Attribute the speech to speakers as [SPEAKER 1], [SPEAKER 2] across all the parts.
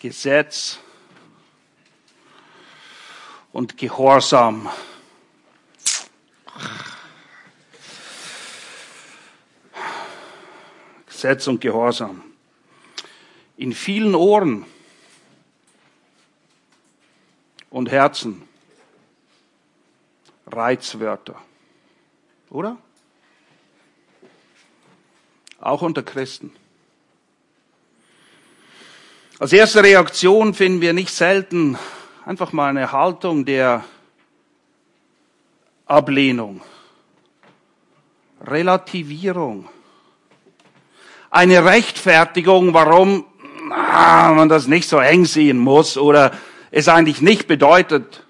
[SPEAKER 1] Gesetz und Gehorsam. Gesetz und Gehorsam. In vielen Ohren und Herzen Reizwörter. Oder? Auch unter Christen. Als erste Reaktion finden wir nicht selten einfach mal eine Haltung der Ablehnung, Relativierung, eine Rechtfertigung, warum man das nicht so eng sehen muss oder es eigentlich nicht bedeutet,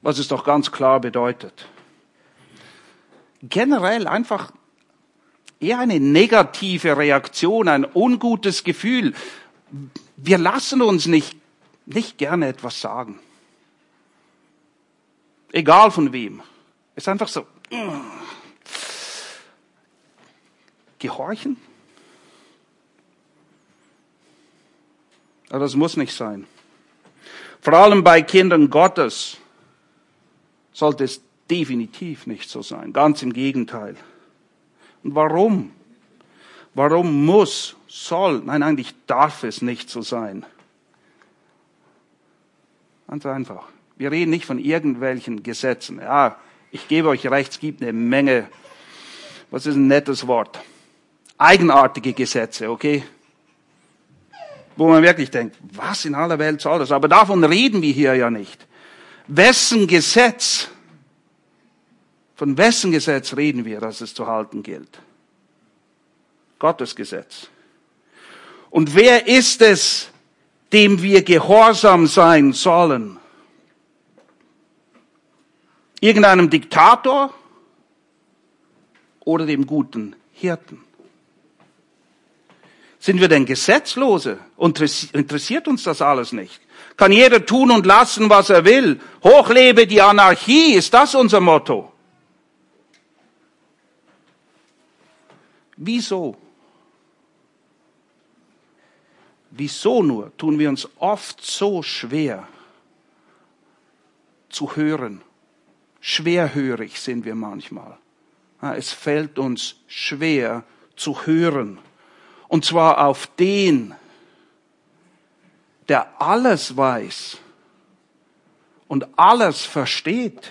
[SPEAKER 1] was es doch ganz klar bedeutet. Generell einfach eher eine negative Reaktion, ein ungutes Gefühl. Wir lassen uns nicht, nicht gerne etwas sagen. Egal von wem. Ist einfach so. Gehorchen? Aber das muss nicht sein. Vor allem bei Kindern Gottes sollte es definitiv nicht so sein. Ganz im Gegenteil. Und warum? Warum muss, soll, nein, eigentlich darf es nicht so sein? Ganz einfach. Wir reden nicht von irgendwelchen Gesetzen. Ja, ich gebe euch recht, es gibt eine Menge, was ist ein nettes Wort? Eigenartige Gesetze, okay? Wo man wirklich denkt, was in aller Welt soll das? Aber davon reden wir hier ja nicht. Wessen Gesetz, von wessen Gesetz reden wir, dass es zu halten gilt? Gottes Gesetz. Und wer ist es, dem wir gehorsam sein sollen? Irgendeinem Diktator oder dem guten Hirten? Sind wir denn Gesetzlose? Interessiert uns das alles nicht? Kann jeder tun und lassen, was er will. Hochlebe die Anarchie, ist das unser Motto? Wieso? Wieso nur tun wir uns oft so schwer zu hören? Schwerhörig sind wir manchmal. Es fällt uns schwer zu hören. Und zwar auf den, der alles weiß und alles versteht,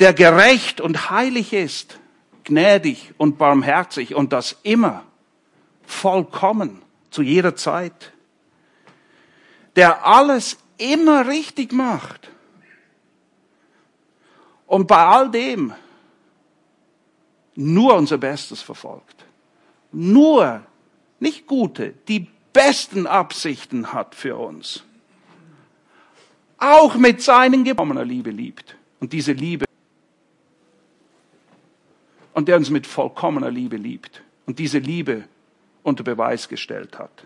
[SPEAKER 1] der gerecht und heilig ist, gnädig und barmherzig und das immer vollkommen zu jeder Zeit, der alles immer richtig macht und bei all dem nur unser Bestes verfolgt, nur nicht gute, die besten Absichten hat für uns. Auch mit seinen Geborenen Liebe liebt. Und diese Liebe, und der uns mit vollkommener Liebe liebt. Und diese Liebe unter Beweis gestellt hat.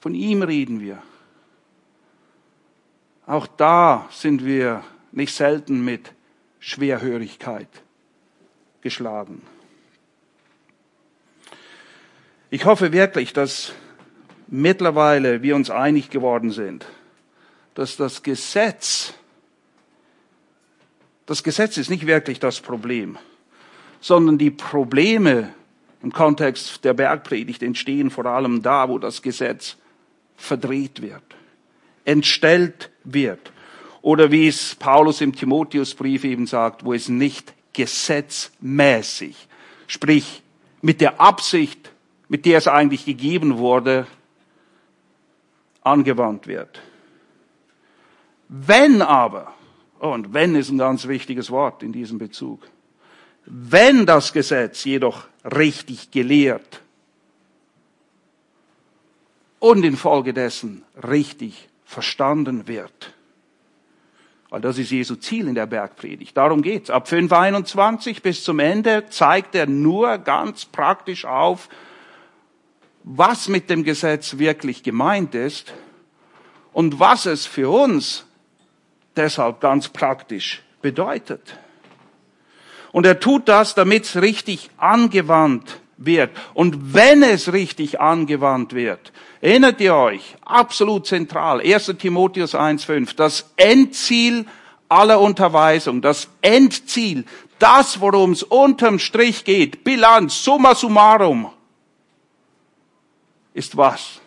[SPEAKER 1] Von ihm reden wir. Auch da sind wir nicht selten mit Schwerhörigkeit geschlagen. Ich hoffe wirklich, dass mittlerweile wir uns einig geworden sind, dass das Gesetz, das Gesetz ist nicht wirklich das Problem, sondern die Probleme im Kontext der Bergpredigt entstehen vor allem da, wo das Gesetz verdreht wird, entstellt wird. Oder wie es Paulus im Timotheusbrief eben sagt, wo es nicht gesetzmäßig, sprich mit der Absicht mit der es eigentlich gegeben wurde, angewandt wird. Wenn aber, oh, und wenn ist ein ganz wichtiges Wort in diesem Bezug, wenn das Gesetz jedoch richtig gelehrt und infolgedessen richtig verstanden wird, weil das ist Jesu Ziel in der Bergpredigt. Darum geht's. Ab 5.21 bis zum Ende zeigt er nur ganz praktisch auf, was mit dem Gesetz wirklich gemeint ist und was es für uns deshalb ganz praktisch bedeutet. Und er tut das, damit es richtig angewandt wird und wenn es richtig angewandt wird, erinnert ihr euch, absolut zentral, 1 Timotheus 1.5, das Endziel aller Unterweisung, das Endziel, das, worum es unterm Strich geht, Bilanz, summa summarum, ist was?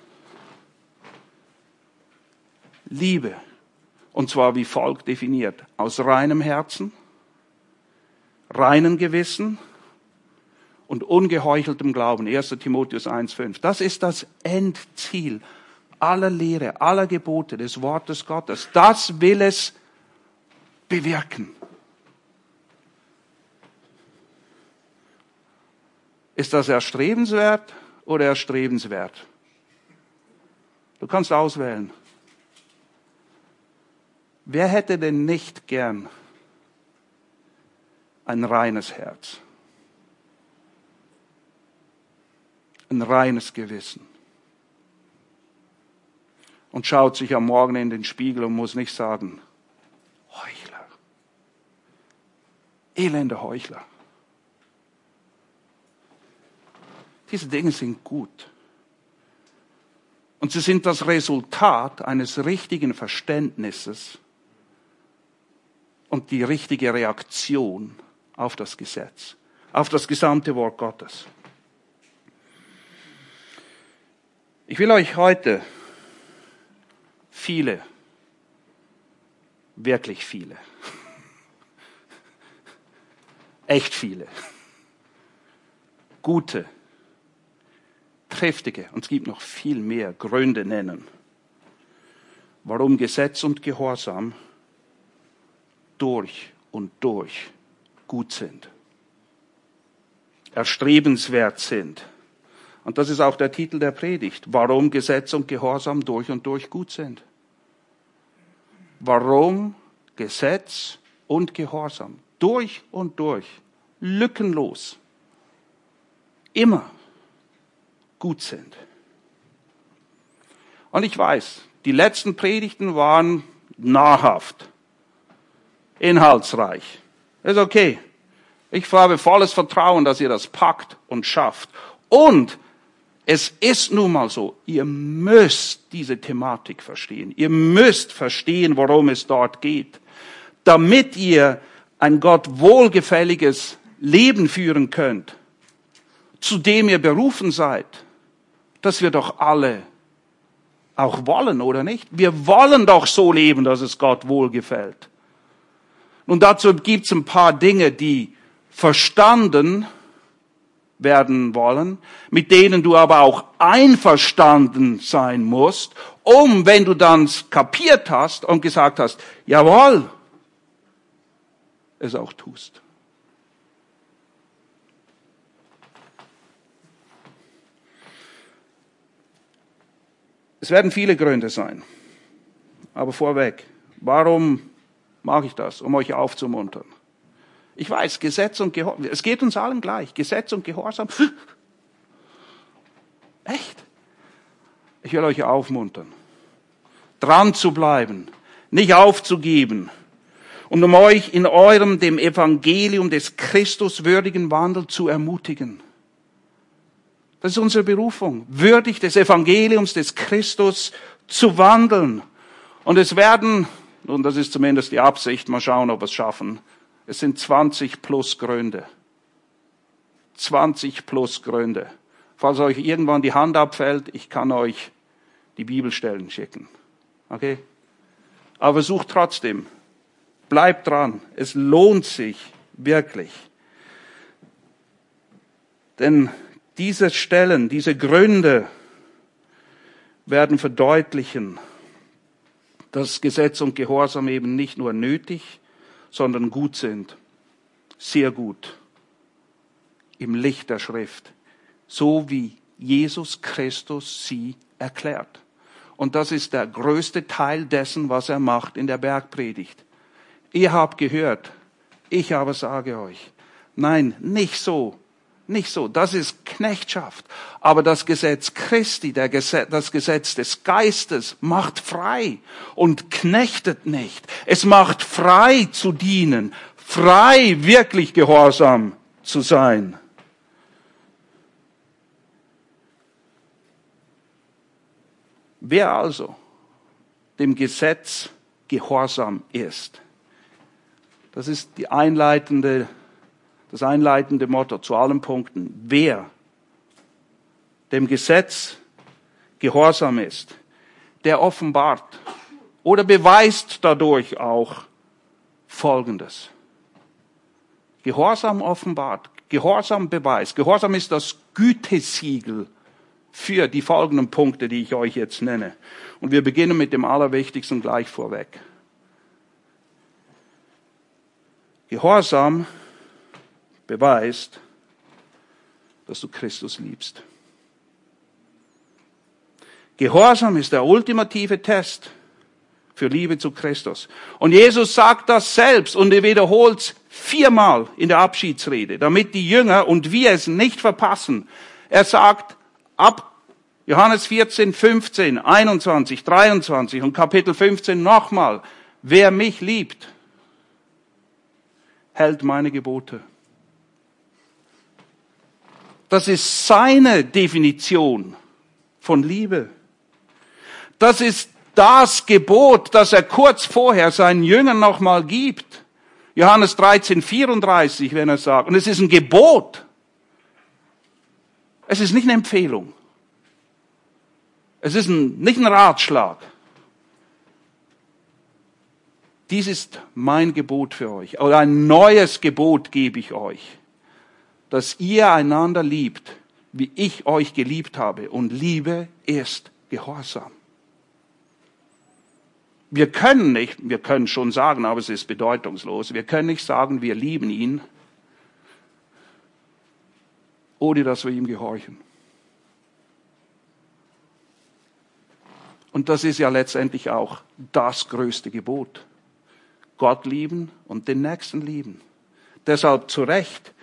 [SPEAKER 1] Liebe. Und zwar wie folgt definiert. Aus reinem Herzen, reinem Gewissen und ungeheucheltem Glauben. 1. Timotheus 1.5. Das ist das Endziel aller Lehre, aller Gebote des Wortes Gottes. Das will es bewirken. Ist das erstrebenswert oder erstrebenswert? Du kannst auswählen. Wer hätte denn nicht gern ein reines Herz? Ein reines Gewissen. Und schaut sich am Morgen in den Spiegel und muss nicht sagen, Heuchler. Elende Heuchler. Diese Dinge sind gut. Und sie sind das Resultat eines richtigen Verständnisses und die richtige Reaktion auf das Gesetz, auf das gesamte Wort Gottes. Ich will euch heute viele, wirklich viele, echt viele, gute, triftige, und es gibt noch viel mehr Gründe nennen, warum Gesetz und Gehorsam durch und durch gut sind, erstrebenswert sind. Und das ist auch der Titel der Predigt, warum Gesetz und Gehorsam durch und durch gut sind. Warum Gesetz und Gehorsam durch und durch, lückenlos, immer gut sind. Und ich weiß, die letzten Predigten waren nahrhaft inhaltsreich. Ist okay. Ich habe volles Vertrauen, dass ihr das packt und schafft. Und es ist nun mal so, ihr müsst diese Thematik verstehen. Ihr müsst verstehen, worum es dort geht, damit ihr ein Gott wohlgefälliges Leben führen könnt, zu dem ihr berufen seid, dass wir doch alle auch wollen, oder nicht? Wir wollen doch so leben, dass es Gott wohlgefällt. Und dazu gibt es ein paar Dinge, die verstanden werden wollen, mit denen du aber auch einverstanden sein musst, um, wenn du dann kapiert hast und gesagt hast, jawohl, es auch tust. Es werden viele Gründe sein. Aber vorweg, warum mache ich das, um euch aufzumuntern. Ich weiß, Gesetz und Gehorsam, es geht uns allen gleich. Gesetz und Gehorsam. Echt? Ich will euch aufmuntern, dran zu bleiben, nicht aufzugeben und um euch in eurem dem Evangelium des Christus würdigen Wandel zu ermutigen. Das ist unsere Berufung, würdig des Evangeliums des Christus zu wandeln. Und es werden nun, das ist zumindest die Absicht. Mal schauen, ob wir es schaffen. Es sind 20 plus Gründe. 20 plus Gründe. Falls euch irgendwann die Hand abfällt, ich kann euch die Bibelstellen schicken. Okay? Aber sucht trotzdem. Bleibt dran. Es lohnt sich wirklich. Denn diese Stellen, diese Gründe werden verdeutlichen, dass Gesetz und Gehorsam eben nicht nur nötig, sondern gut sind. Sehr gut. Im Licht der Schrift. So wie Jesus Christus sie erklärt. Und das ist der größte Teil dessen, was er macht in der Bergpredigt. Ihr habt gehört, ich aber sage euch. Nein, nicht so, nicht so. Das ist Knechtschaft. Aber das Gesetz Christi, Gesetz, das Gesetz des Geistes macht frei und knechtet nicht. Es macht frei zu dienen, frei wirklich gehorsam zu sein. Wer also dem Gesetz gehorsam ist, das ist die einleitende das einleitende Motto zu allen Punkten. Wer dem Gesetz gehorsam ist, der offenbart oder beweist dadurch auch Folgendes. Gehorsam offenbart, Gehorsam beweist. Gehorsam ist das Gütesiegel für die folgenden Punkte, die ich euch jetzt nenne. Und wir beginnen mit dem Allerwichtigsten gleich vorweg. Gehorsam beweist, dass du Christus liebst. Gehorsam ist der ultimative Test für Liebe zu Christus. Und Jesus sagt das selbst und er wiederholt viermal in der Abschiedsrede, damit die Jünger und wir es nicht verpassen. Er sagt ab Johannes 14, 15, 21, 23 und Kapitel 15 nochmal, wer mich liebt, hält meine Gebote. Das ist seine Definition von Liebe. Das ist das Gebot, das er kurz vorher seinen Jüngern nochmal gibt. Johannes 13, 34, wenn er sagt. Und es ist ein Gebot. Es ist nicht eine Empfehlung. Es ist ein, nicht ein Ratschlag. Dies ist mein Gebot für euch. Oder ein neues Gebot gebe ich euch. Dass ihr einander liebt, wie ich euch geliebt habe. Und Liebe ist Gehorsam. Wir können nicht, wir können schon sagen, aber es ist bedeutungslos, wir können nicht sagen, wir lieben ihn, ohne dass wir ihm gehorchen. Und das ist ja letztendlich auch das größte Gebot. Gott lieben und den Nächsten lieben. Deshalb zu Recht,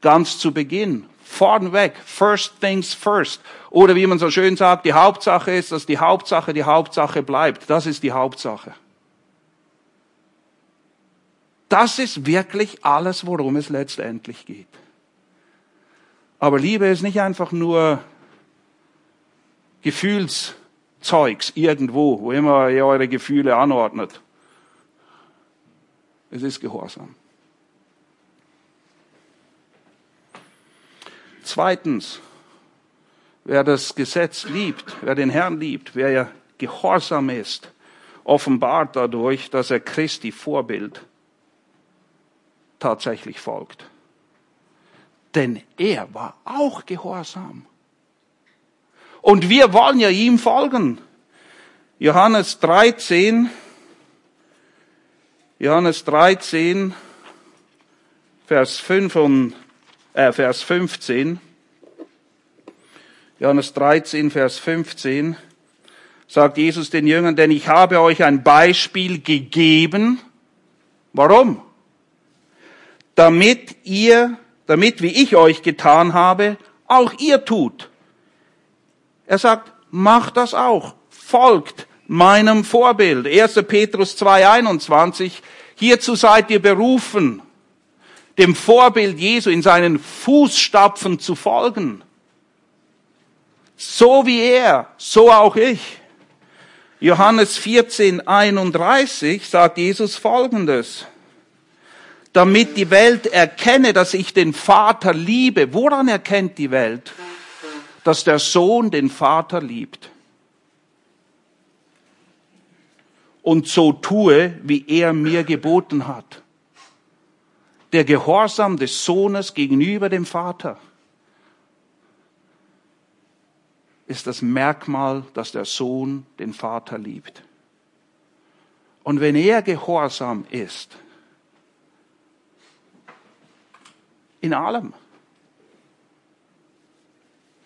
[SPEAKER 1] ganz zu Beginn, vornweg, first things first. Oder wie man so schön sagt, die Hauptsache ist, dass die Hauptsache die Hauptsache bleibt. Das ist die Hauptsache. Das ist wirklich alles, worum es letztendlich geht. Aber Liebe ist nicht einfach nur Gefühlszeugs irgendwo, wo immer ihr eure Gefühle anordnet. Es ist Gehorsam. Zweitens, wer das Gesetz liebt, wer den Herrn liebt, wer ja gehorsam ist, offenbart dadurch, dass er Christi Vorbild tatsächlich folgt. Denn er war auch gehorsam. Und wir wollen ja ihm folgen. Johannes 13, Johannes 13, Vers 5 und äh, Vers 15. Johannes 13, Vers 15 sagt Jesus den Jüngern, denn ich habe euch ein Beispiel gegeben. Warum? Damit ihr, damit wie ich euch getan habe, auch ihr tut. Er sagt, macht das auch. Folgt meinem Vorbild. 1. Petrus 2, 21. Hierzu seid ihr berufen, dem Vorbild Jesu in seinen Fußstapfen zu folgen. So wie er, so auch ich. Johannes 14, 31 sagt Jesus Folgendes. Damit die Welt erkenne, dass ich den Vater liebe. Woran erkennt die Welt? Dass der Sohn den Vater liebt. Und so tue, wie er mir geboten hat der Gehorsam des Sohnes gegenüber dem Vater ist das Merkmal, dass der Sohn den Vater liebt. Und wenn er gehorsam ist, in allem,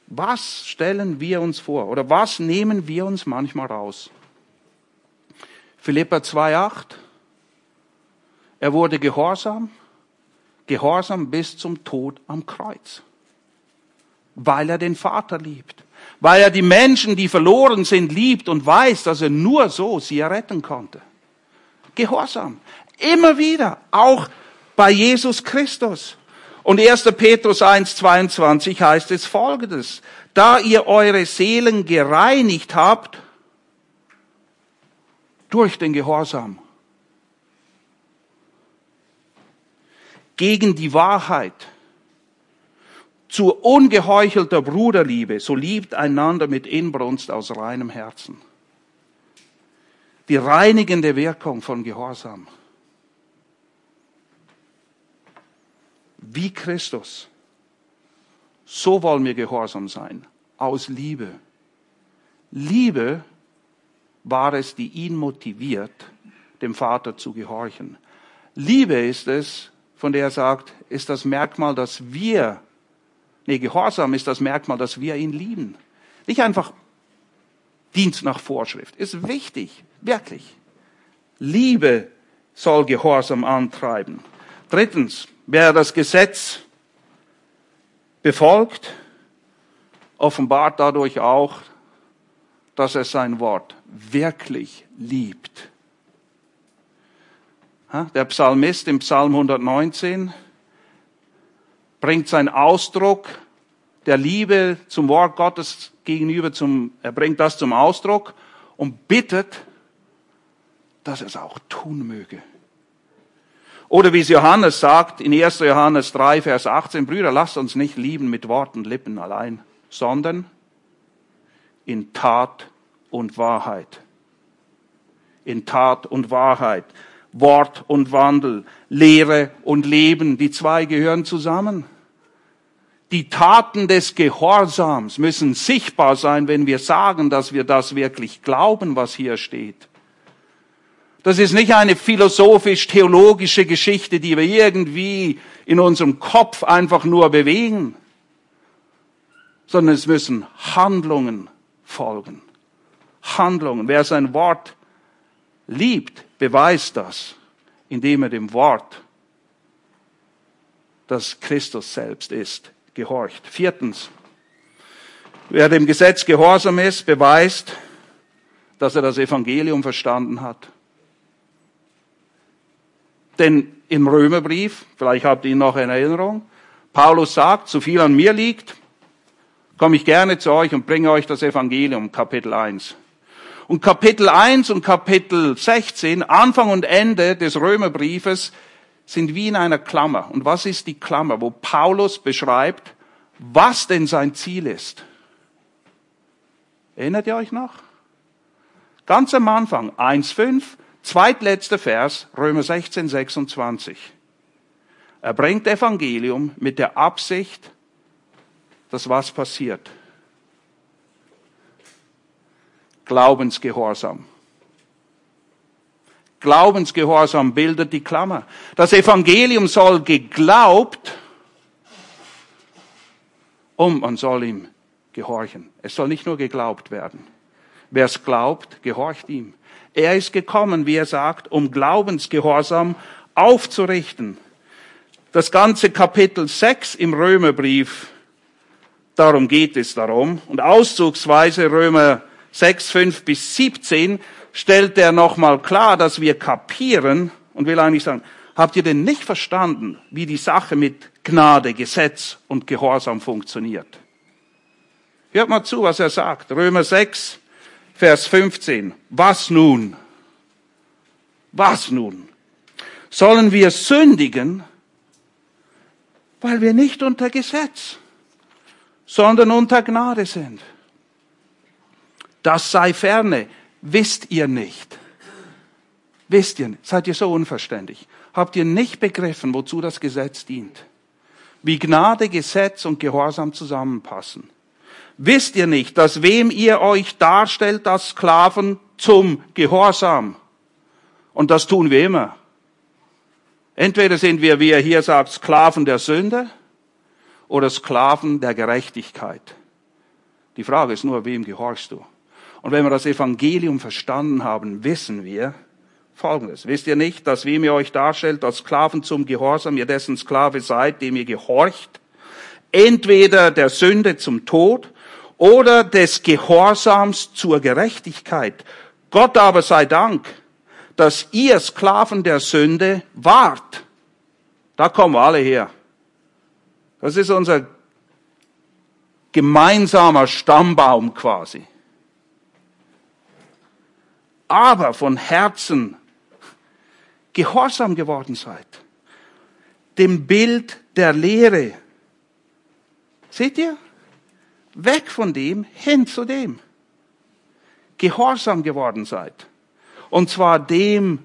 [SPEAKER 1] was stellen wir uns vor oder was nehmen wir uns manchmal raus? Philippa 2,8. Er wurde gehorsam Gehorsam bis zum Tod am Kreuz. Weil er den Vater liebt. Weil er die Menschen, die verloren sind, liebt und weiß, dass er nur so sie erretten konnte. Gehorsam. Immer wieder. Auch bei Jesus Christus. Und 1. Petrus 1, 22 heißt es folgendes. Da ihr eure Seelen gereinigt habt durch den Gehorsam. Gegen die Wahrheit. Zur ungeheuchelter Bruderliebe, so liebt einander mit Inbrunst aus reinem Herzen. Die reinigende Wirkung von Gehorsam. Wie Christus. So wollen wir gehorsam sein. Aus Liebe. Liebe war es, die ihn motiviert, dem Vater zu gehorchen. Liebe ist es, von der er sagt, ist das Merkmal, dass wir, nee, Gehorsam ist das Merkmal, dass wir ihn lieben. Nicht einfach Dienst nach Vorschrift. Ist wichtig, wirklich. Liebe soll Gehorsam antreiben. Drittens, wer das Gesetz befolgt, offenbart dadurch auch, dass er sein Wort wirklich liebt. Der Psalmist im Psalm 119 bringt seinen Ausdruck der Liebe zum Wort Gottes gegenüber zum, er bringt das zum Ausdruck und bittet, dass er es auch tun möge. Oder wie es Johannes sagt in 1. Johannes 3, Vers 18, Brüder, lasst uns nicht lieben mit Worten, Lippen allein, sondern in Tat und Wahrheit. In Tat und Wahrheit. Wort und Wandel. Lehre und Leben. Die zwei gehören zusammen. Die Taten des Gehorsams müssen sichtbar sein, wenn wir sagen, dass wir das wirklich glauben, was hier steht. Das ist nicht eine philosophisch-theologische Geschichte, die wir irgendwie in unserem Kopf einfach nur bewegen, sondern es müssen Handlungen folgen. Handlungen. Wer sein Wort liebt, beweist das, indem er dem Wort, das Christus selbst ist, gehorcht. Viertens, wer dem Gesetz gehorsam ist, beweist, dass er das Evangelium verstanden hat. Denn im Römerbrief, vielleicht habt ihr ihn noch in Erinnerung, Paulus sagt, so viel an mir liegt, komme ich gerne zu euch und bringe euch das Evangelium, Kapitel 1. Und Kapitel 1 und Kapitel 16, Anfang und Ende des Römerbriefes, sind wie in einer Klammer. Und was ist die Klammer, wo Paulus beschreibt, was denn sein Ziel ist? Erinnert ihr euch noch? Ganz am Anfang, 1,5, zweitletzter Vers, Römer 16, 26. Er bringt Evangelium mit der Absicht, dass was passiert. Glaubensgehorsam. Glaubensgehorsam bildet die Klammer. Das Evangelium soll geglaubt und man soll ihm gehorchen. Es soll nicht nur geglaubt werden. Wer es glaubt, gehorcht ihm. Er ist gekommen, wie er sagt, um Glaubensgehorsam aufzurichten. Das ganze Kapitel 6 im Römerbrief Darum geht es darum. Und auszugsweise Römer 6, 5 bis 17 stellt er nochmal klar, dass wir kapieren und will eigentlich sagen, habt ihr denn nicht verstanden, wie die Sache mit Gnade, Gesetz und Gehorsam funktioniert? Hört mal zu, was er sagt. Römer 6, Vers 15. Was nun? Was nun? Sollen wir sündigen, weil wir nicht unter Gesetz, sondern unter Gnade sind. Das sei ferne. Wisst ihr nicht? Wisst ihr nicht? Seid ihr so unverständlich? Habt ihr nicht begriffen, wozu das Gesetz dient? Wie Gnade, Gesetz und Gehorsam zusammenpassen? Wisst ihr nicht, dass wem ihr euch darstellt als Sklaven zum Gehorsam? Und das tun wir immer. Entweder sind wir, wie er hier sagt, Sklaven der Sünde oder Sklaven der Gerechtigkeit. Die Frage ist nur, wem gehorchst du? Und wenn wir das Evangelium verstanden haben, wissen wir Folgendes. Wisst ihr nicht, dass wem ihr euch darstellt als Sklaven zum Gehorsam, ihr dessen Sklave seid, dem ihr gehorcht, entweder der Sünde zum Tod oder des Gehorsams zur Gerechtigkeit. Gott aber sei Dank, dass ihr Sklaven der Sünde wart. Da kommen wir alle her. Das ist unser gemeinsamer Stammbaum quasi. Aber von Herzen gehorsam geworden seid. Dem Bild der Lehre. Seht ihr? Weg von dem, hin zu dem. Gehorsam geworden seid. Und zwar dem,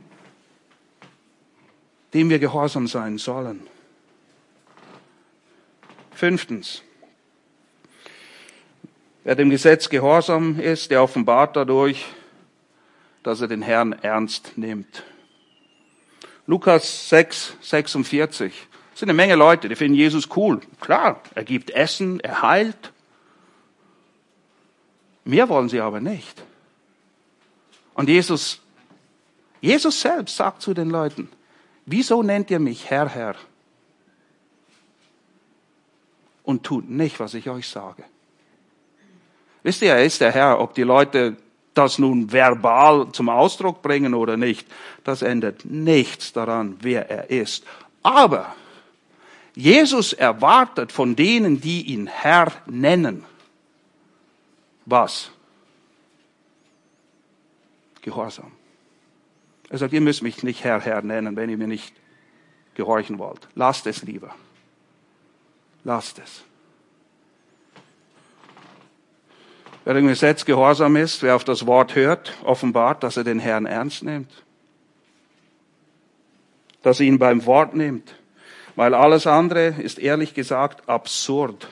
[SPEAKER 1] dem wir gehorsam sein sollen. Fünftens. Wer dem Gesetz gehorsam ist, der offenbart dadurch, dass er den Herrn ernst nimmt. Lukas 6, 46. Es sind eine Menge Leute, die finden Jesus cool. Klar, er gibt Essen, er heilt. Mehr wollen sie aber nicht. Und Jesus, Jesus selbst sagt zu den Leuten, wieso nennt ihr mich Herr, Herr? Und tut nicht, was ich euch sage. Wisst ihr, er ist der Herr, ob die Leute das nun verbal zum Ausdruck bringen oder nicht, das ändert nichts daran, wer er ist. Aber Jesus erwartet von denen, die ihn Herr nennen, was? Gehorsam. Er sagt, ihr müsst mich nicht Herr, Herr nennen, wenn ihr mir nicht gehorchen wollt. Lasst es lieber. Lasst es. Wer dem Gesetz gehorsam ist, wer auf das Wort hört, offenbart, dass er den Herrn ernst nimmt. Dass er ihn beim Wort nimmt. Weil alles andere ist ehrlich gesagt absurd.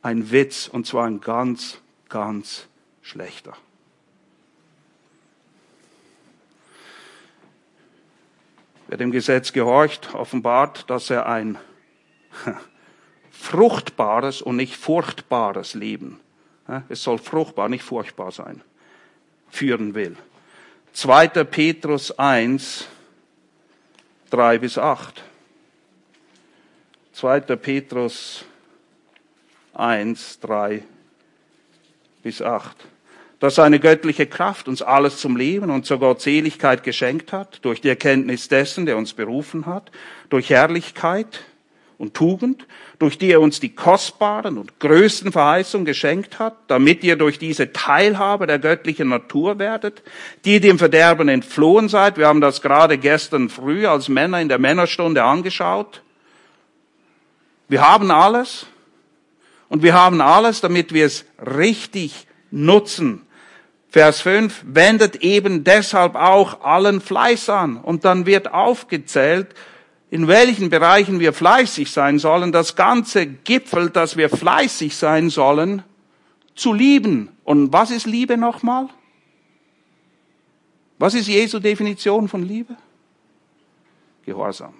[SPEAKER 1] Ein Witz und zwar ein ganz, ganz schlechter. Wer dem Gesetz gehorcht, offenbart, dass er ein fruchtbares und nicht furchtbares Leben es soll fruchtbar, nicht furchtbar sein, führen will. 2. Petrus 1, 3 bis 8. 2. Petrus 1, 3 bis 8. Dass seine göttliche Kraft uns alles zum Leben und zur Gottseligkeit geschenkt hat, durch die Erkenntnis dessen, der uns berufen hat, durch Herrlichkeit, und Tugend, durch die er uns die kostbaren und größten Verheißungen geschenkt hat, damit ihr durch diese Teilhabe der göttlichen Natur werdet, die dem Verderben entflohen seid. Wir haben das gerade gestern früh als Männer in der Männerstunde angeschaut. Wir haben alles und wir haben alles, damit wir es richtig nutzen. Vers 5, wendet eben deshalb auch allen Fleiß an. Und dann wird aufgezählt, in welchen Bereichen wir fleißig sein sollen, das Ganze gipfelt, dass wir fleißig sein sollen, zu lieben. Und was ist Liebe nochmal? Was ist Jesu Definition von Liebe? Gehorsam.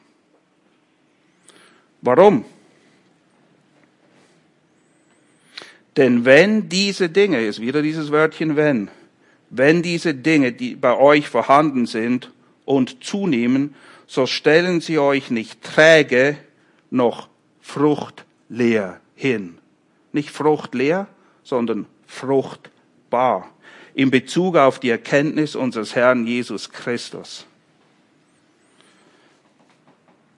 [SPEAKER 1] Warum? Denn wenn diese Dinge, ist wieder dieses Wörtchen wenn, wenn diese Dinge, die bei euch vorhanden sind und zunehmen, so stellen sie euch nicht träge noch fruchtleer hin. Nicht fruchtleer, sondern fruchtbar. In Bezug auf die Erkenntnis unseres Herrn Jesus Christus.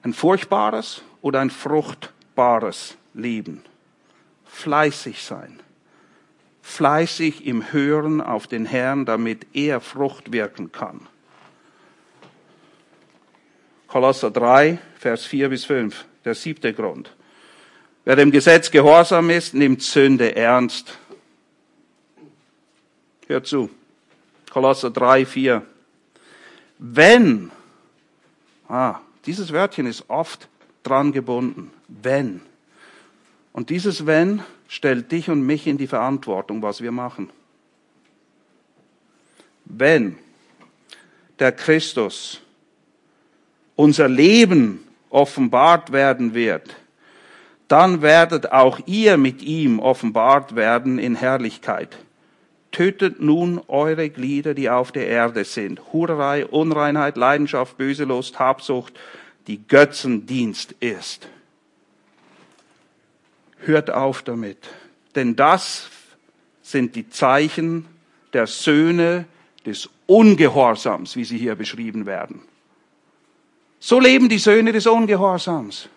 [SPEAKER 1] Ein furchtbares oder ein fruchtbares Leben. Fleißig sein. Fleißig im Hören auf den Herrn, damit er Frucht wirken kann. Kolosser 3, Vers 4 bis 5, der siebte Grund. Wer dem Gesetz gehorsam ist, nimmt Sünde ernst. Hört zu. Kolosser 3, 4. Wenn, ah, dieses Wörtchen ist oft dran gebunden. Wenn. Und dieses Wenn stellt dich und mich in die Verantwortung, was wir machen. Wenn der Christus unser Leben offenbart werden wird, dann werdet auch ihr mit ihm offenbart werden in Herrlichkeit. Tötet nun eure Glieder, die auf der Erde sind. Hurerei, Unreinheit, Leidenschaft, böse Lust, Habsucht, die Götzendienst ist. Hört auf damit, denn das sind die Zeichen der Söhne des Ungehorsams, wie sie hier beschrieben werden. So leben die Söhne des Ungehorsams.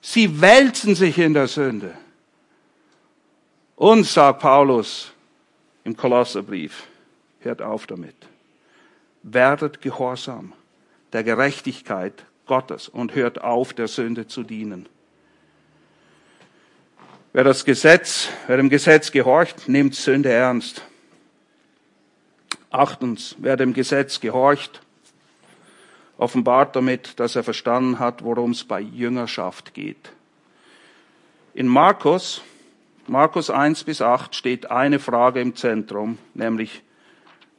[SPEAKER 1] Sie wälzen sich in der Sünde. Und, sagt Paulus im Kolosserbrief, Hört auf damit. Werdet gehorsam der Gerechtigkeit Gottes und hört auf, der Sünde zu dienen. Wer das Gesetz, wer dem Gesetz gehorcht, nimmt Sünde ernst. Achtens, wer dem Gesetz gehorcht, offenbart damit, dass er verstanden hat, worum es bei Jüngerschaft geht. In Markus, Markus 1 bis 8 steht eine Frage im Zentrum, nämlich,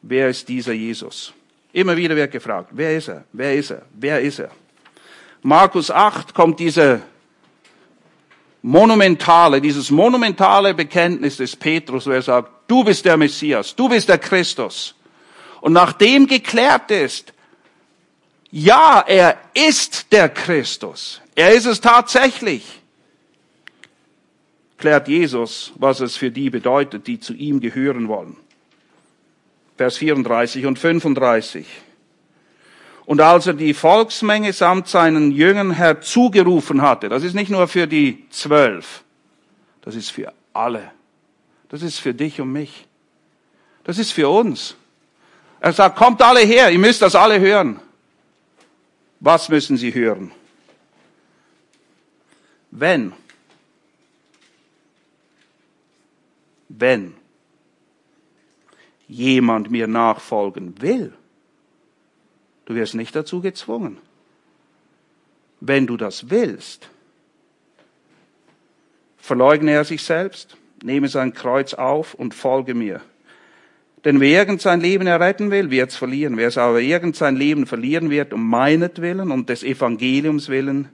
[SPEAKER 1] wer ist dieser Jesus? Immer wieder wird gefragt, wer ist er? Wer ist er? Wer ist er? Markus 8 kommt diese monumentale, dieses monumentale Bekenntnis des Petrus, wo er sagt, du bist der Messias, du bist der Christus. Und nachdem geklärt ist, ja, er ist der Christus, er ist es tatsächlich, klärt Jesus, was es für die bedeutet, die zu ihm gehören wollen. Vers 34 und 35. Und als er die Volksmenge samt seinen Jüngern herzugerufen hatte, das ist nicht nur für die zwölf, das ist für alle. Das ist für dich und mich. Das ist für uns. Er sagt, kommt alle her, ihr müsst das alle hören. Was müssen sie hören? Wenn, wenn jemand mir nachfolgen will, Du wirst nicht dazu gezwungen. Wenn du das willst, verleugne er sich selbst, nehme sein Kreuz auf und folge mir. Denn wer irgend sein Leben erretten will, wird es verlieren. Wer es aber irgend sein Leben verlieren wird, um meinetwillen und des Evangeliums willen,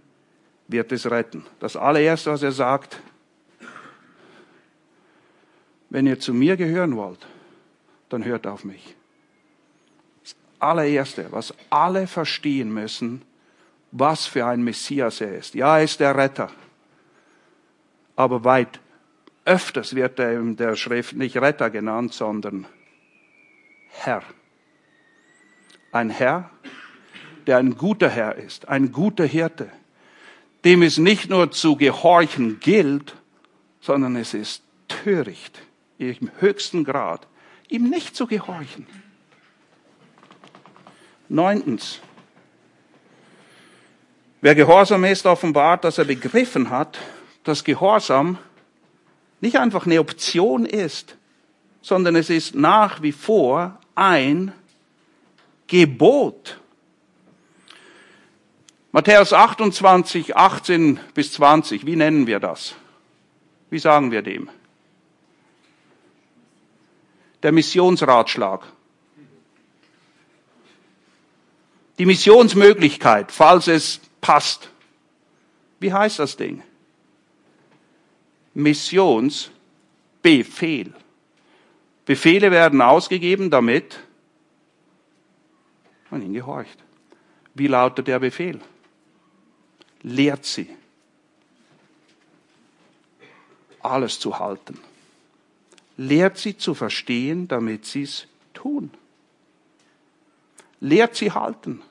[SPEAKER 1] wird es retten. Das allererste, was er sagt, wenn ihr zu mir gehören wollt, dann hört auf mich allererste, was alle verstehen müssen, was für ein Messias er ist. Ja, er ist der Retter. Aber weit öfters wird er in der Schrift nicht Retter genannt, sondern Herr. Ein Herr, der ein guter Herr ist, ein guter Hirte, dem es nicht nur zu gehorchen gilt, sondern es ist töricht, im höchsten Grad, ihm nicht zu gehorchen. Neuntens. Wer gehorsam ist, offenbart, dass er begriffen hat, dass Gehorsam nicht einfach eine Option ist, sondern es ist nach wie vor ein Gebot. Matthäus 28, 18 bis 20, wie nennen wir das? Wie sagen wir dem? Der Missionsratschlag. Die Missionsmöglichkeit, falls es passt. Wie heißt das Ding? Missionsbefehl. Befehle werden ausgegeben, damit man ihnen gehorcht. Wie lautet der Befehl? Lehrt sie, alles zu halten. Lehrt sie zu verstehen, damit sie es tun lehrt sie halten.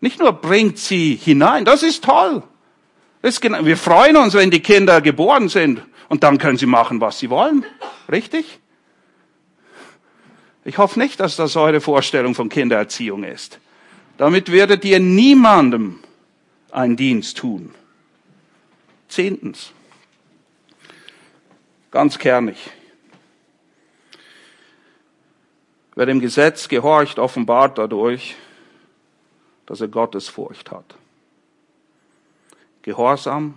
[SPEAKER 1] Nicht nur bringt sie hinein, das ist toll. Das ist genau, wir freuen uns, wenn die Kinder geboren sind und dann können sie machen, was sie wollen. Richtig? Ich hoffe nicht, dass das eure Vorstellung von Kindererziehung ist. Damit werdet ihr niemandem einen Dienst tun. Zehntens. Ganz kernig. Wer dem Gesetz gehorcht, offenbart dadurch, dass er Gottesfurcht hat. Gehorsam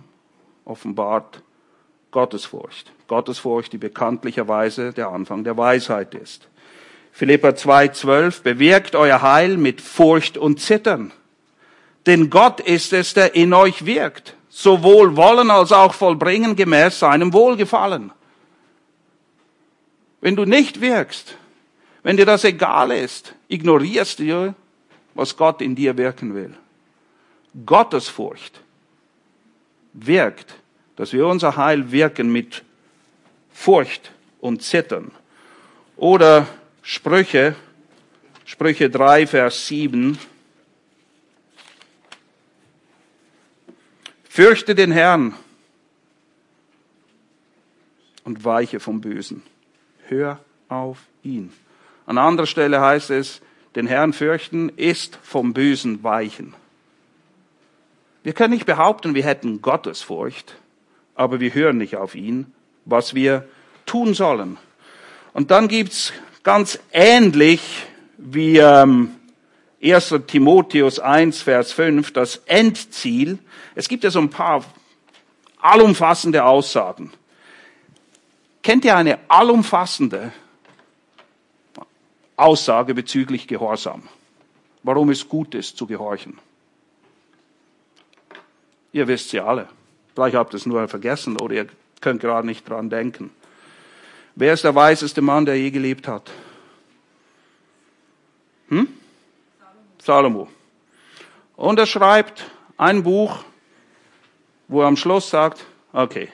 [SPEAKER 1] offenbart Gottesfurcht. Gottesfurcht, die bekanntlicherweise der Anfang der Weisheit ist. Philippa 2,12 bewirkt euer Heil mit Furcht und Zittern. Denn Gott ist es, der in euch wirkt, sowohl wollen als auch vollbringen gemäß seinem Wohlgefallen. Wenn du nicht wirkst, wenn dir das egal ist, ignorierst du, was Gott in dir wirken will. Gottesfurcht wirkt, dass wir unser Heil wirken mit Furcht und Zittern. Oder Sprüche, Sprüche 3, Vers 7. Fürchte den Herrn und weiche vom Bösen. Hör auf ihn. An anderer Stelle heißt es, den Herrn fürchten ist vom Bösen weichen. Wir können nicht behaupten, wir hätten Gottesfurcht, aber wir hören nicht auf ihn, was wir tun sollen. Und dann gibt's ganz ähnlich wie ähm, 1. Timotheus 1, Vers 5, das Endziel. Es gibt ja so ein paar allumfassende Aussagen. Kennt ihr eine allumfassende Aussage bezüglich Gehorsam? Warum es gut ist zu gehorchen? Ihr wisst sie alle. Vielleicht habt ihr es nur vergessen oder ihr könnt gerade nicht dran denken. Wer ist der weiseste Mann, der je gelebt hat? Hm? Salomo. Und er schreibt ein Buch, wo er am Schluss sagt, okay,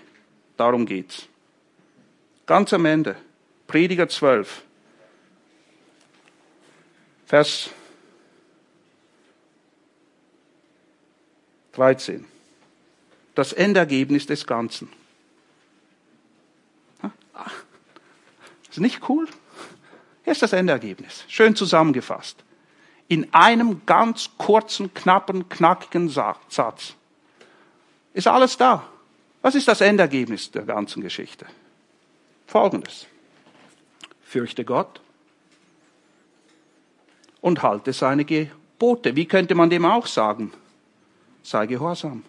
[SPEAKER 1] darum geht's. Ganz am Ende, Prediger 12, Vers 13. Das Endergebnis des Ganzen. Ist nicht cool? Hier ist das Endergebnis. Schön zusammengefasst. In einem ganz kurzen, knappen, knackigen Satz. Ist alles da. Was ist das Endergebnis der ganzen Geschichte? Folgendes. Fürchte Gott und halte seine Gebote. Wie könnte man dem auch sagen? Sei gehorsam.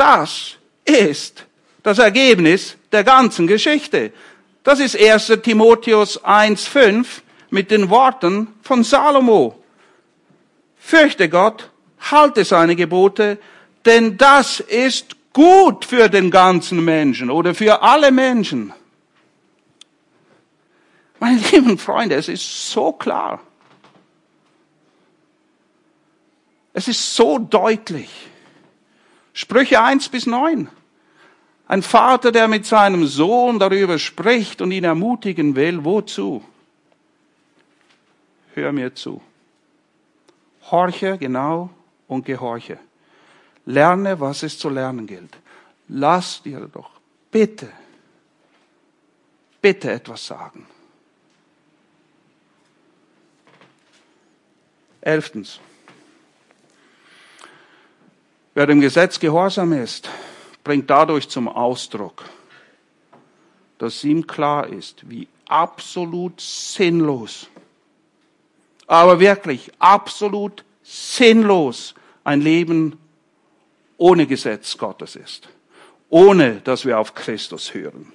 [SPEAKER 1] Das ist das Ergebnis der ganzen Geschichte. Das ist 1. Timotheus 1.5 mit den Worten von Salomo. Fürchte Gott, halte seine Gebote, denn das ist gut für den ganzen Menschen oder für alle Menschen. Meine lieben Freunde, es ist so klar. Es ist so deutlich. Sprüche 1 bis 9. Ein Vater, der mit seinem Sohn darüber spricht und ihn ermutigen will, wozu? Hör mir zu. Horche genau und gehorche. Lerne, was es zu lernen gilt. Lass dir doch bitte, bitte etwas sagen. Elftens. Wer dem Gesetz gehorsam ist, bringt dadurch zum Ausdruck, dass ihm klar ist, wie absolut sinnlos, aber wirklich absolut sinnlos ein Leben ohne Gesetz Gottes ist, ohne dass wir auf Christus hören.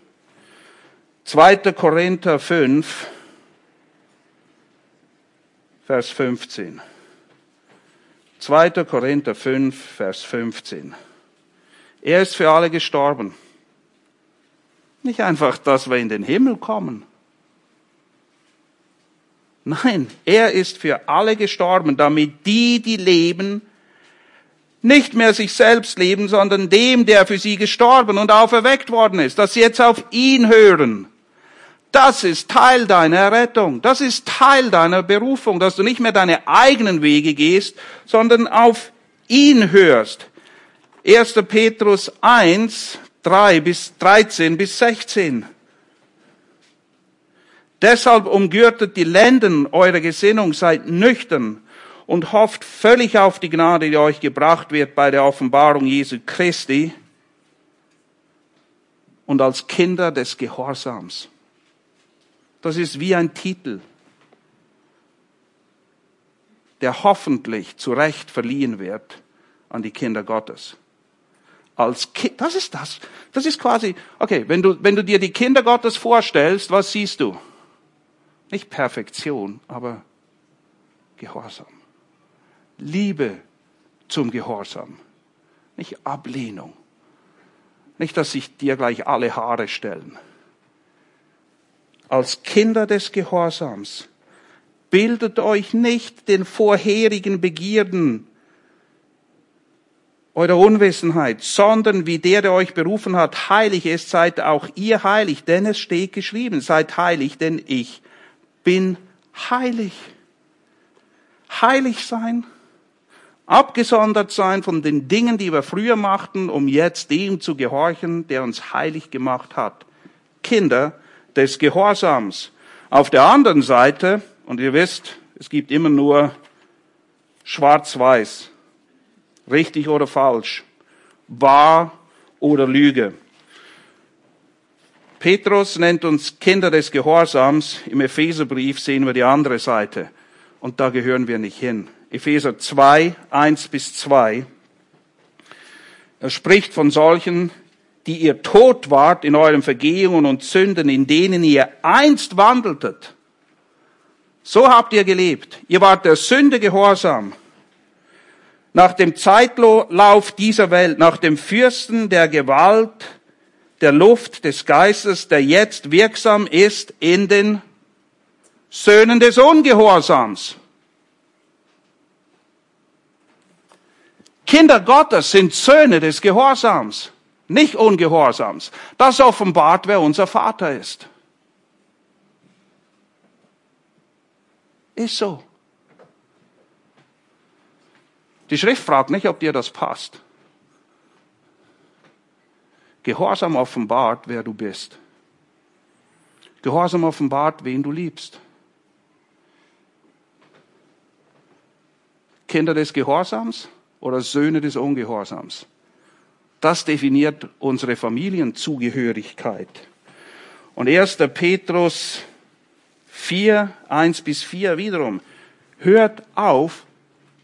[SPEAKER 1] 2. Korinther 5, Vers 15. 2. Korinther 5, Vers 15. Er ist für alle gestorben. Nicht einfach, dass wir in den Himmel kommen. Nein, er ist für alle gestorben, damit die, die leben, nicht mehr sich selbst leben, sondern dem, der für sie gestorben und auferweckt worden ist, dass sie jetzt auf ihn hören. Das ist Teil deiner Rettung. Das ist Teil deiner Berufung, dass du nicht mehr deine eigenen Wege gehst, sondern auf ihn hörst. 1. Petrus 1, 3 bis 13 bis 16. Deshalb umgürtet die Lenden eure Gesinnung, seid nüchtern, und hofft völlig auf die Gnade, die euch gebracht wird bei der Offenbarung Jesu Christi und als Kinder des Gehorsams. Das ist wie ein Titel, der hoffentlich zu Recht verliehen wird an die Kinder Gottes. Als kind, das ist das. Das ist quasi, okay, wenn du, wenn du dir die Kinder Gottes vorstellst, was siehst du? Nicht Perfektion, aber Gehorsam. Liebe zum Gehorsam, nicht Ablehnung. Nicht, dass sich dir gleich alle Haare stellen. Als Kinder des Gehorsams bildet euch nicht den vorherigen Begierden eurer Unwissenheit, sondern wie der, der euch berufen hat, heilig ist, seid auch ihr heilig, denn es steht geschrieben, seid heilig, denn ich bin heilig. Heilig sein abgesondert sein von den Dingen, die wir früher machten, um jetzt dem zu gehorchen, der uns heilig gemacht hat. Kinder des Gehorsams. Auf der anderen Seite, und ihr wisst, es gibt immer nur schwarz-weiß, richtig oder falsch, wahr oder Lüge. Petrus nennt uns Kinder des Gehorsams. Im Epheserbrief sehen wir die andere Seite. Und da gehören wir nicht hin. Epheser 2, 1 bis 2. Er spricht von solchen, die ihr tot wart in euren Vergehungen und Sünden, in denen ihr einst wandeltet. So habt ihr gelebt. Ihr wart der Sünde gehorsam. Nach dem Zeitlauf dieser Welt, nach dem Fürsten der Gewalt, der Luft des Geistes, der jetzt wirksam ist in den Söhnen des Ungehorsams. Kinder Gottes sind Söhne des Gehorsams, nicht Ungehorsams. Das offenbart, wer unser Vater ist. Ist so. Die Schrift fragt nicht, ob dir das passt. Gehorsam offenbart, wer du bist. Gehorsam offenbart, wen du liebst. Kinder des Gehorsams oder Söhne des Ungehorsams. Das definiert unsere Familienzugehörigkeit. Und 1. Petrus 4, 1 bis 4 wiederum. Hört auf,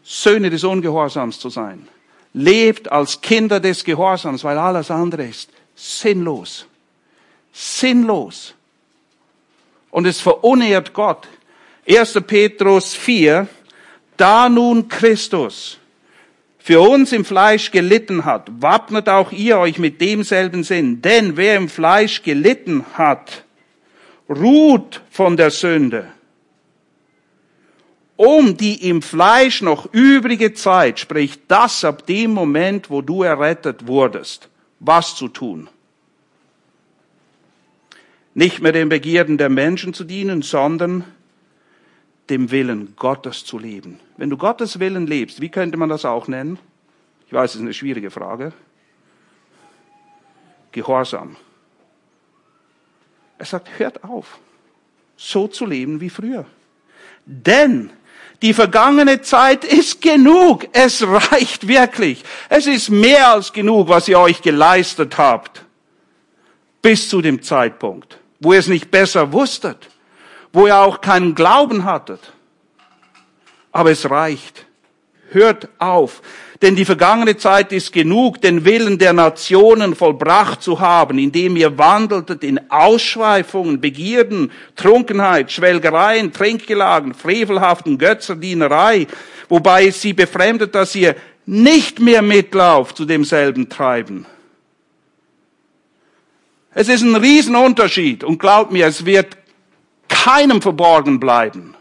[SPEAKER 1] Söhne des Ungehorsams zu sein lebt als Kinder des Gehorsams, weil alles andere ist sinnlos. Sinnlos. Und es verunehrt Gott. 1. Petrus 4, da nun Christus für uns im Fleisch gelitten hat, wappnet auch ihr euch mit demselben Sinn. Denn wer im Fleisch gelitten hat, ruht von der Sünde um die im Fleisch noch übrige Zeit, sprich das ab dem Moment, wo du errettet wurdest, was zu tun. Nicht mehr den Begierden der Menschen zu dienen, sondern dem Willen Gottes zu leben. Wenn du Gottes Willen lebst, wie könnte man das auch nennen? Ich weiß, es ist eine schwierige Frage. Gehorsam. Er sagt, hört auf, so zu leben wie früher. Denn die vergangene Zeit ist genug. Es reicht wirklich. Es ist mehr als genug, was ihr euch geleistet habt. Bis zu dem Zeitpunkt, wo ihr es nicht besser wusstet, wo ihr auch keinen Glauben hattet. Aber es reicht. Hört auf denn die vergangene Zeit ist genug, den Willen der Nationen vollbracht zu haben, indem ihr wandeltet in Ausschweifungen, Begierden, Trunkenheit, Schwelgereien, Trinkgelagen, frevelhaften Götzerdienerei, wobei es sie befremdet, dass ihr nicht mehr mitlauft zu demselben Treiben. Es ist ein Riesenunterschied und glaubt mir, es wird keinem verborgen bleiben,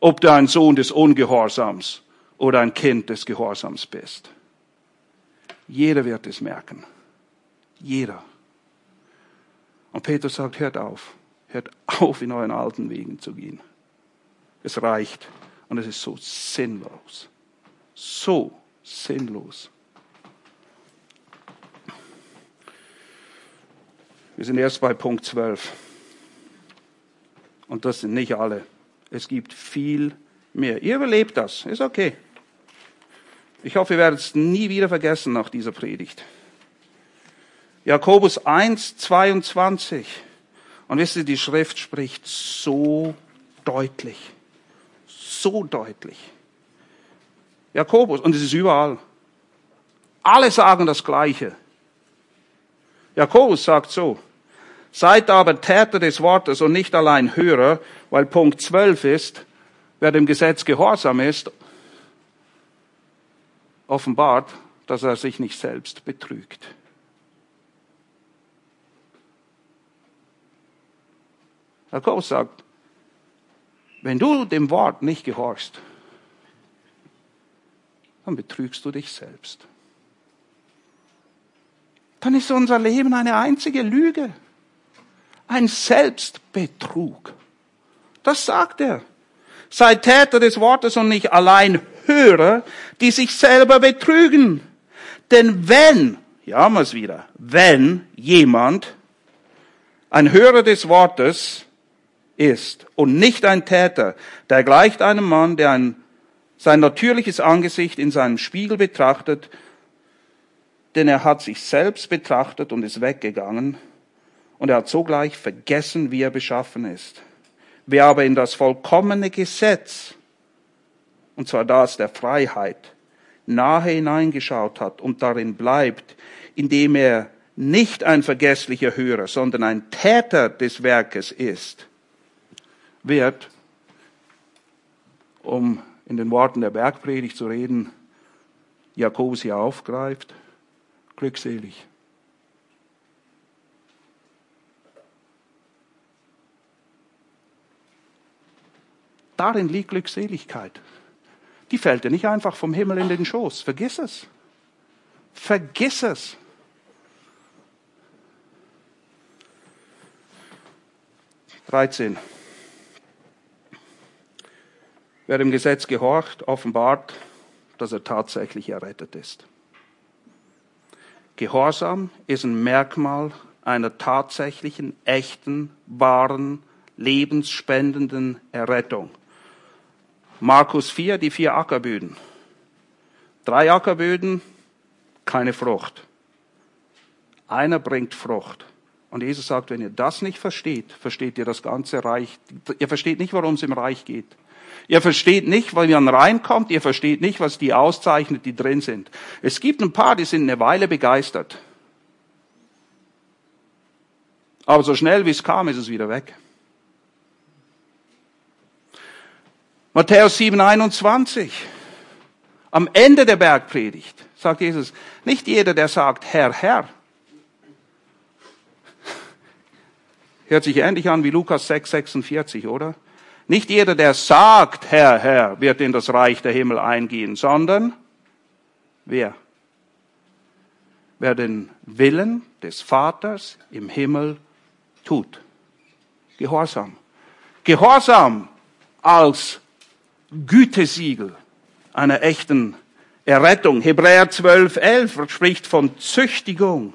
[SPEAKER 1] ob du ein Sohn des Ungehorsams oder ein Kind des Gehorsams bist. Jeder wird es merken. Jeder. Und Petrus sagt, hört auf. Hört auf, in euren alten Wegen zu gehen. Es reicht. Und es ist so sinnlos. So sinnlos. Wir sind erst bei Punkt 12. Und das sind nicht alle. Es gibt viel mehr. Ihr überlebt das. Ist okay. Ich hoffe, ihr werdet es nie wieder vergessen nach dieser Predigt. Jakobus 1, 22. Und wisst ihr, die Schrift spricht so deutlich. So deutlich. Jakobus, und es ist überall. Alle sagen das Gleiche. Jakobus sagt so, seid aber Täter des Wortes und nicht allein Hörer, weil Punkt 12 ist, wer dem Gesetz gehorsam ist offenbart, dass er sich nicht selbst betrügt. Jakobus sagt, wenn du dem Wort nicht gehorchst, dann betrügst du dich selbst. Dann ist unser Leben eine einzige Lüge, ein Selbstbetrug. Das sagt er. Sei Täter des Wortes und nicht allein Hörer, die sich selber betrügen. Denn wenn, ja haben wir es wieder, wenn jemand ein Hörer des Wortes ist und nicht ein Täter, der gleicht einem Mann, der ein, sein natürliches Angesicht in seinem Spiegel betrachtet, denn er hat sich selbst betrachtet und ist weggegangen und er hat sogleich vergessen, wie er beschaffen ist. Wer aber in das vollkommene Gesetz, und zwar das der Freiheit, nahe hineingeschaut hat und darin bleibt, indem er nicht ein vergesslicher Hörer, sondern ein Täter des Werkes ist, wird, um in den Worten der Bergpredigt zu reden, Jakobus hier aufgreift, glückselig. Darin liegt Glückseligkeit. Die fällt dir nicht einfach vom Himmel in den Schoß. Vergiss es. Vergiss es. Dreizehn. Wer dem Gesetz gehorcht, offenbart, dass er tatsächlich errettet ist. Gehorsam ist ein Merkmal einer tatsächlichen, echten, wahren, lebensspendenden Errettung. Markus 4, die vier Ackerböden. Drei Ackerböden, keine Frucht. Einer bringt Frucht. Und Jesus sagt, wenn ihr das nicht versteht, versteht ihr das ganze Reich. Ihr versteht nicht, worum es im Reich geht. Ihr versteht nicht, weil man reinkommt. Ihr versteht nicht, was die auszeichnet, die drin sind. Es gibt ein paar, die sind eine Weile begeistert. Aber so schnell wie es kam, ist es wieder weg. Matthäus 7, 21. Am Ende der Bergpredigt sagt Jesus, nicht jeder, der sagt, Herr, Herr, hört sich ähnlich an wie Lukas 6, 46, oder? Nicht jeder, der sagt, Herr, Herr, wird in das Reich der Himmel eingehen, sondern wer? Wer den Willen des Vaters im Himmel tut. Gehorsam. Gehorsam als Gütesiegel einer echten Errettung. Hebräer 12, 11 spricht von Züchtigung.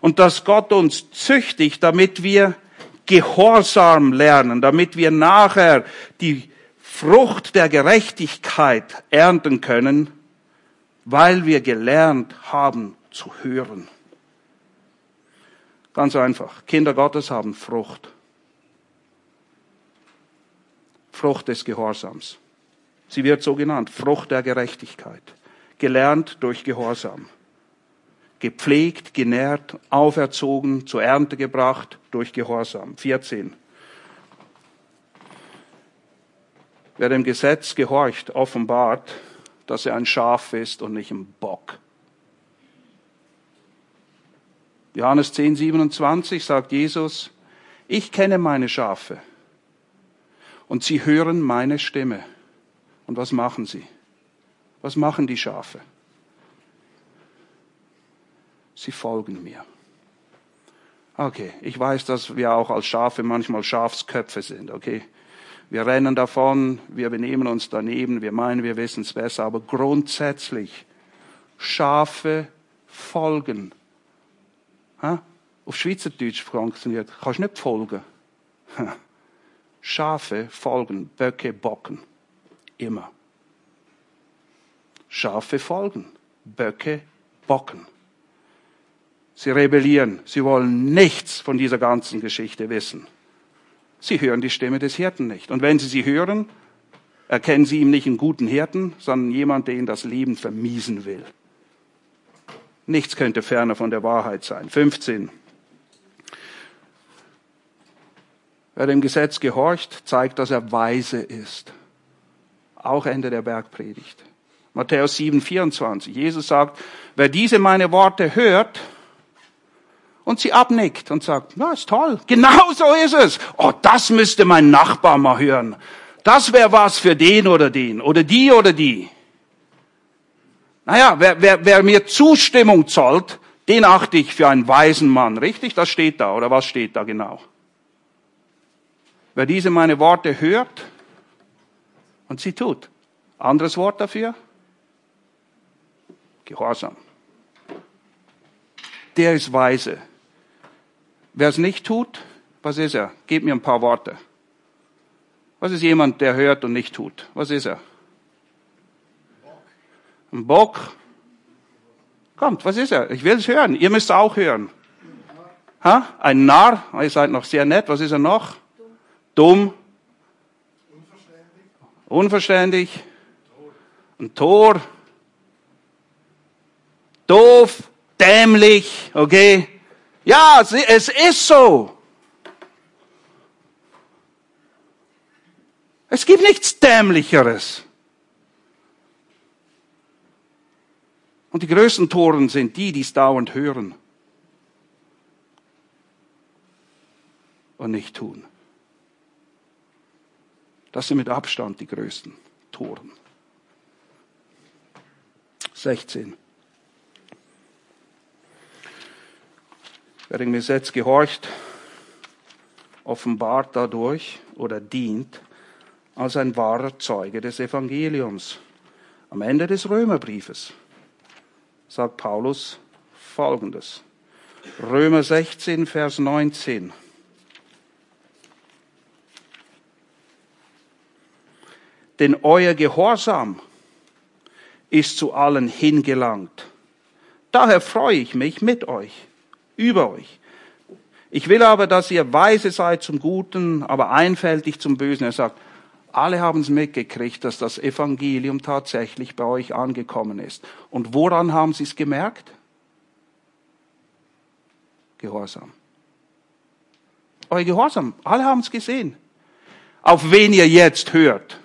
[SPEAKER 1] Und dass Gott uns züchtigt, damit wir Gehorsam lernen, damit wir nachher die Frucht der Gerechtigkeit ernten können, weil wir gelernt haben zu hören. Ganz einfach. Kinder Gottes haben Frucht. Frucht des Gehorsams. Sie wird so genannt, Frucht der Gerechtigkeit. Gelernt durch Gehorsam gepflegt, genährt, auferzogen, zur Ernte gebracht durch Gehorsam. 14. Wer dem Gesetz gehorcht, offenbart, dass er ein Schaf ist und nicht ein Bock. Johannes 10, 27 sagt Jesus, ich kenne meine Schafe und sie hören meine Stimme. Und was machen sie? Was machen die Schafe? sie folgen mir. Okay, ich weiß, dass wir auch als Schafe manchmal Schafsköpfe sind, okay? Wir rennen davon, wir benehmen uns daneben, wir meinen, wir wissen es besser, aber grundsätzlich, Schafe folgen. Ha? Auf Schweizerdeutsch funktioniert, kannst nicht folgen. Schafe folgen, Böcke bocken. Immer. Schafe folgen, Böcke bocken. Sie rebellieren. Sie wollen nichts von dieser ganzen Geschichte wissen. Sie hören die Stimme des Hirten nicht. Und wenn Sie sie hören, erkennen Sie ihm nicht einen guten Hirten, sondern jemand, der Ihnen das Leben vermiesen will. Nichts könnte ferner von der Wahrheit sein. 15. Wer dem Gesetz gehorcht, zeigt, dass er weise ist. Auch Ende der Bergpredigt. Matthäus 7, 24. Jesus sagt, wer diese meine Worte hört und sie abnickt und sagt, ja, ist toll, genau so ist es. Oh, das müsste mein Nachbar mal hören. Das wäre was für den oder den oder die oder die. Naja, wer, wer, wer mir Zustimmung zollt, den achte ich für einen weisen Mann. Richtig? Das steht da. Oder was steht da genau? Wer diese meine Worte hört und sie tut. Anderes Wort dafür? Gehorsam. Der ist weise. Wer es nicht tut, Was ist er? Gib mir ein paar Worte. Was ist jemand, der hört und nicht tut? Was ist er? Ein Bock. Kommt, was ist er? Ich will es hören. Ihr müsst auch hören. Ha? Ein Narr. Ihr seid noch sehr nett. Was ist er noch? Dumm. Unverständlich. Unverständlich. Ein Tor. Doof. Dämlich. Okay? Ja, es ist so. Es gibt nichts Dämlicheres. Und die größten Toren sind die, die es dauernd hören und nicht tun. Das sind mit Abstand die größten Toren. 16. Wer dem Gesetz gehorcht, offenbart dadurch oder dient als ein wahrer Zeuge des Evangeliums. Am Ende des Römerbriefes sagt Paulus Folgendes. Römer 16, Vers 19. Denn euer Gehorsam ist zu allen hingelangt. Daher freue ich mich mit euch, über euch. Ich will aber, dass ihr weise seid zum Guten, aber einfältig zum Bösen. Er sagt, alle haben es mitgekriegt, dass das Evangelium tatsächlich bei euch angekommen ist. Und woran haben sie es gemerkt? Gehorsam. Euer Gehorsam, alle haben es gesehen. Auf wen ihr jetzt hört.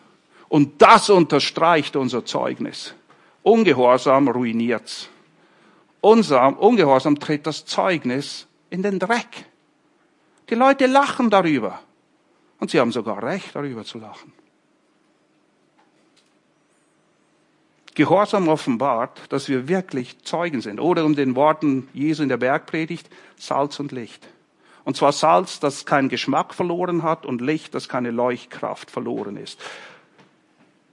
[SPEAKER 1] Und das unterstreicht unser Zeugnis. Ungehorsam ruiniert's. Unser Ungehorsam tritt das Zeugnis in den Dreck. Die Leute lachen darüber. Und sie haben sogar Recht, darüber zu lachen. Gehorsam offenbart, dass wir wirklich Zeugen sind. Oder um den Worten Jesu in der Bergpredigt, Salz und Licht. Und zwar Salz, das keinen Geschmack verloren hat und Licht, das keine Leuchtkraft verloren ist.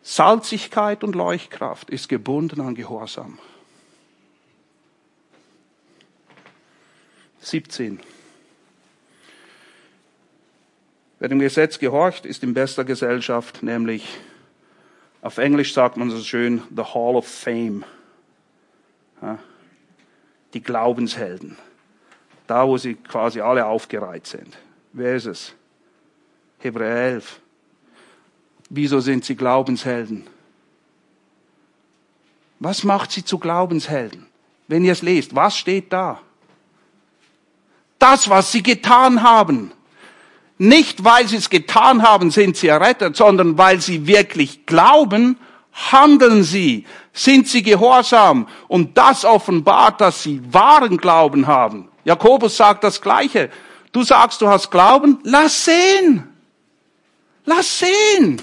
[SPEAKER 1] Salzigkeit und Leuchtkraft ist gebunden an Gehorsam. 17. Wer dem Gesetz gehorcht, ist in bester Gesellschaft, nämlich auf Englisch sagt man so schön, the Hall of Fame. Die Glaubenshelden. Da, wo sie quasi alle aufgereiht sind. Wer ist es? Hebräer 11. Wieso sind sie Glaubenshelden? Was macht sie zu Glaubenshelden? Wenn ihr es lest, was steht da? Das, was sie getan haben. Nicht, weil sie es getan haben, sind sie errettet, sondern weil sie wirklich glauben, handeln sie, sind sie gehorsam. Und das offenbart, dass sie wahren Glauben haben. Jakobus sagt das Gleiche. Du sagst, du hast Glauben, lass sehen. Lass sehen.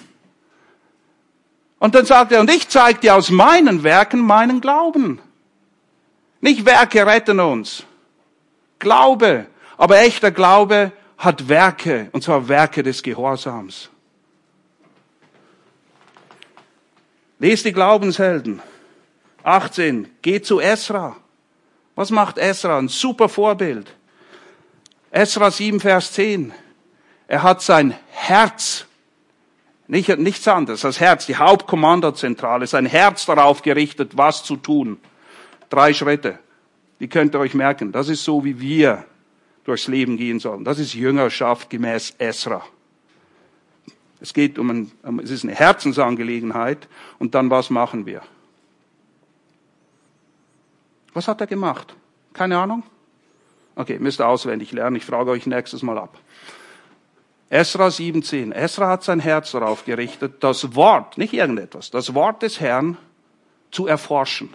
[SPEAKER 1] Und dann sagt er, und ich zeige dir aus meinen Werken meinen Glauben. Nicht Werke retten uns. Glaube. Aber echter Glaube hat Werke, und zwar Werke des Gehorsams. Lest die Glaubenshelden. 18. Geht zu Esra. Was macht Esra? Ein super Vorbild. Esra 7, Vers 10. Er hat sein Herz, nicht, nichts anderes, das Herz, die Hauptkommandozentrale, sein Herz darauf gerichtet, was zu tun. Drei Schritte. Die könnt ihr euch merken. Das ist so, wie wir durchs Leben gehen sollen. Das ist Jüngerschaft gemäß Esra. Es geht um ein, es ist eine Herzensangelegenheit. Und dann was machen wir? Was hat er gemacht? Keine Ahnung? Okay, müsst ihr auswendig lernen. Ich frage euch nächstes Mal ab. Esra 17. Esra hat sein Herz darauf gerichtet, das Wort, nicht irgendetwas, das Wort des Herrn zu erforschen.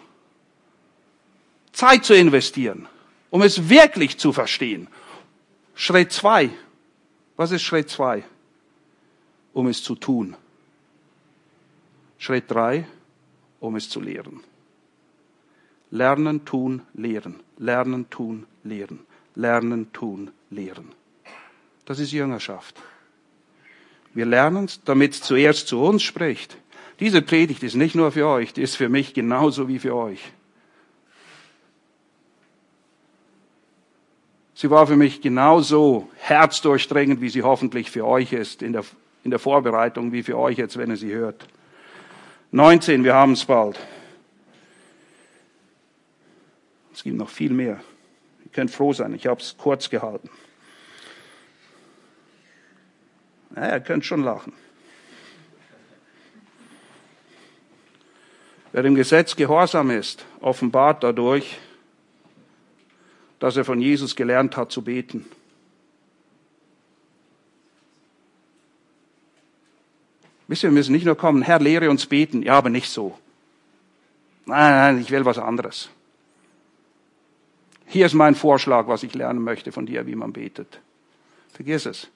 [SPEAKER 1] Zeit zu investieren, um es wirklich zu verstehen Schritt zwei. Was ist Schritt zwei? Um es zu tun. Schritt drei, um es zu lehren. Lernen, tun, lehren. Lernen, tun, lehren. Lernen, tun, lehren. Das ist Jüngerschaft. Wir lernen es, damit es zuerst zu uns spricht. Diese Predigt ist nicht nur für euch, die ist für mich genauso wie für euch. Sie war für mich genauso herzdurchdringend, wie sie hoffentlich für euch ist in der, in der Vorbereitung, wie für euch jetzt, wenn ihr sie hört. 19, wir haben es bald. Es gibt noch viel mehr. Ihr könnt froh sein, ich habe es kurz gehalten. Ja, ihr könnt schon lachen. Wer dem Gesetz gehorsam ist, offenbart dadurch, dass er von Jesus gelernt hat zu beten. Wisst ihr, wir müssen nicht nur kommen, Herr, lehre uns beten. Ja, aber nicht so. Nein, nein, ich will was anderes. Hier ist mein Vorschlag, was ich lernen möchte von dir, wie man betet. Vergiss es.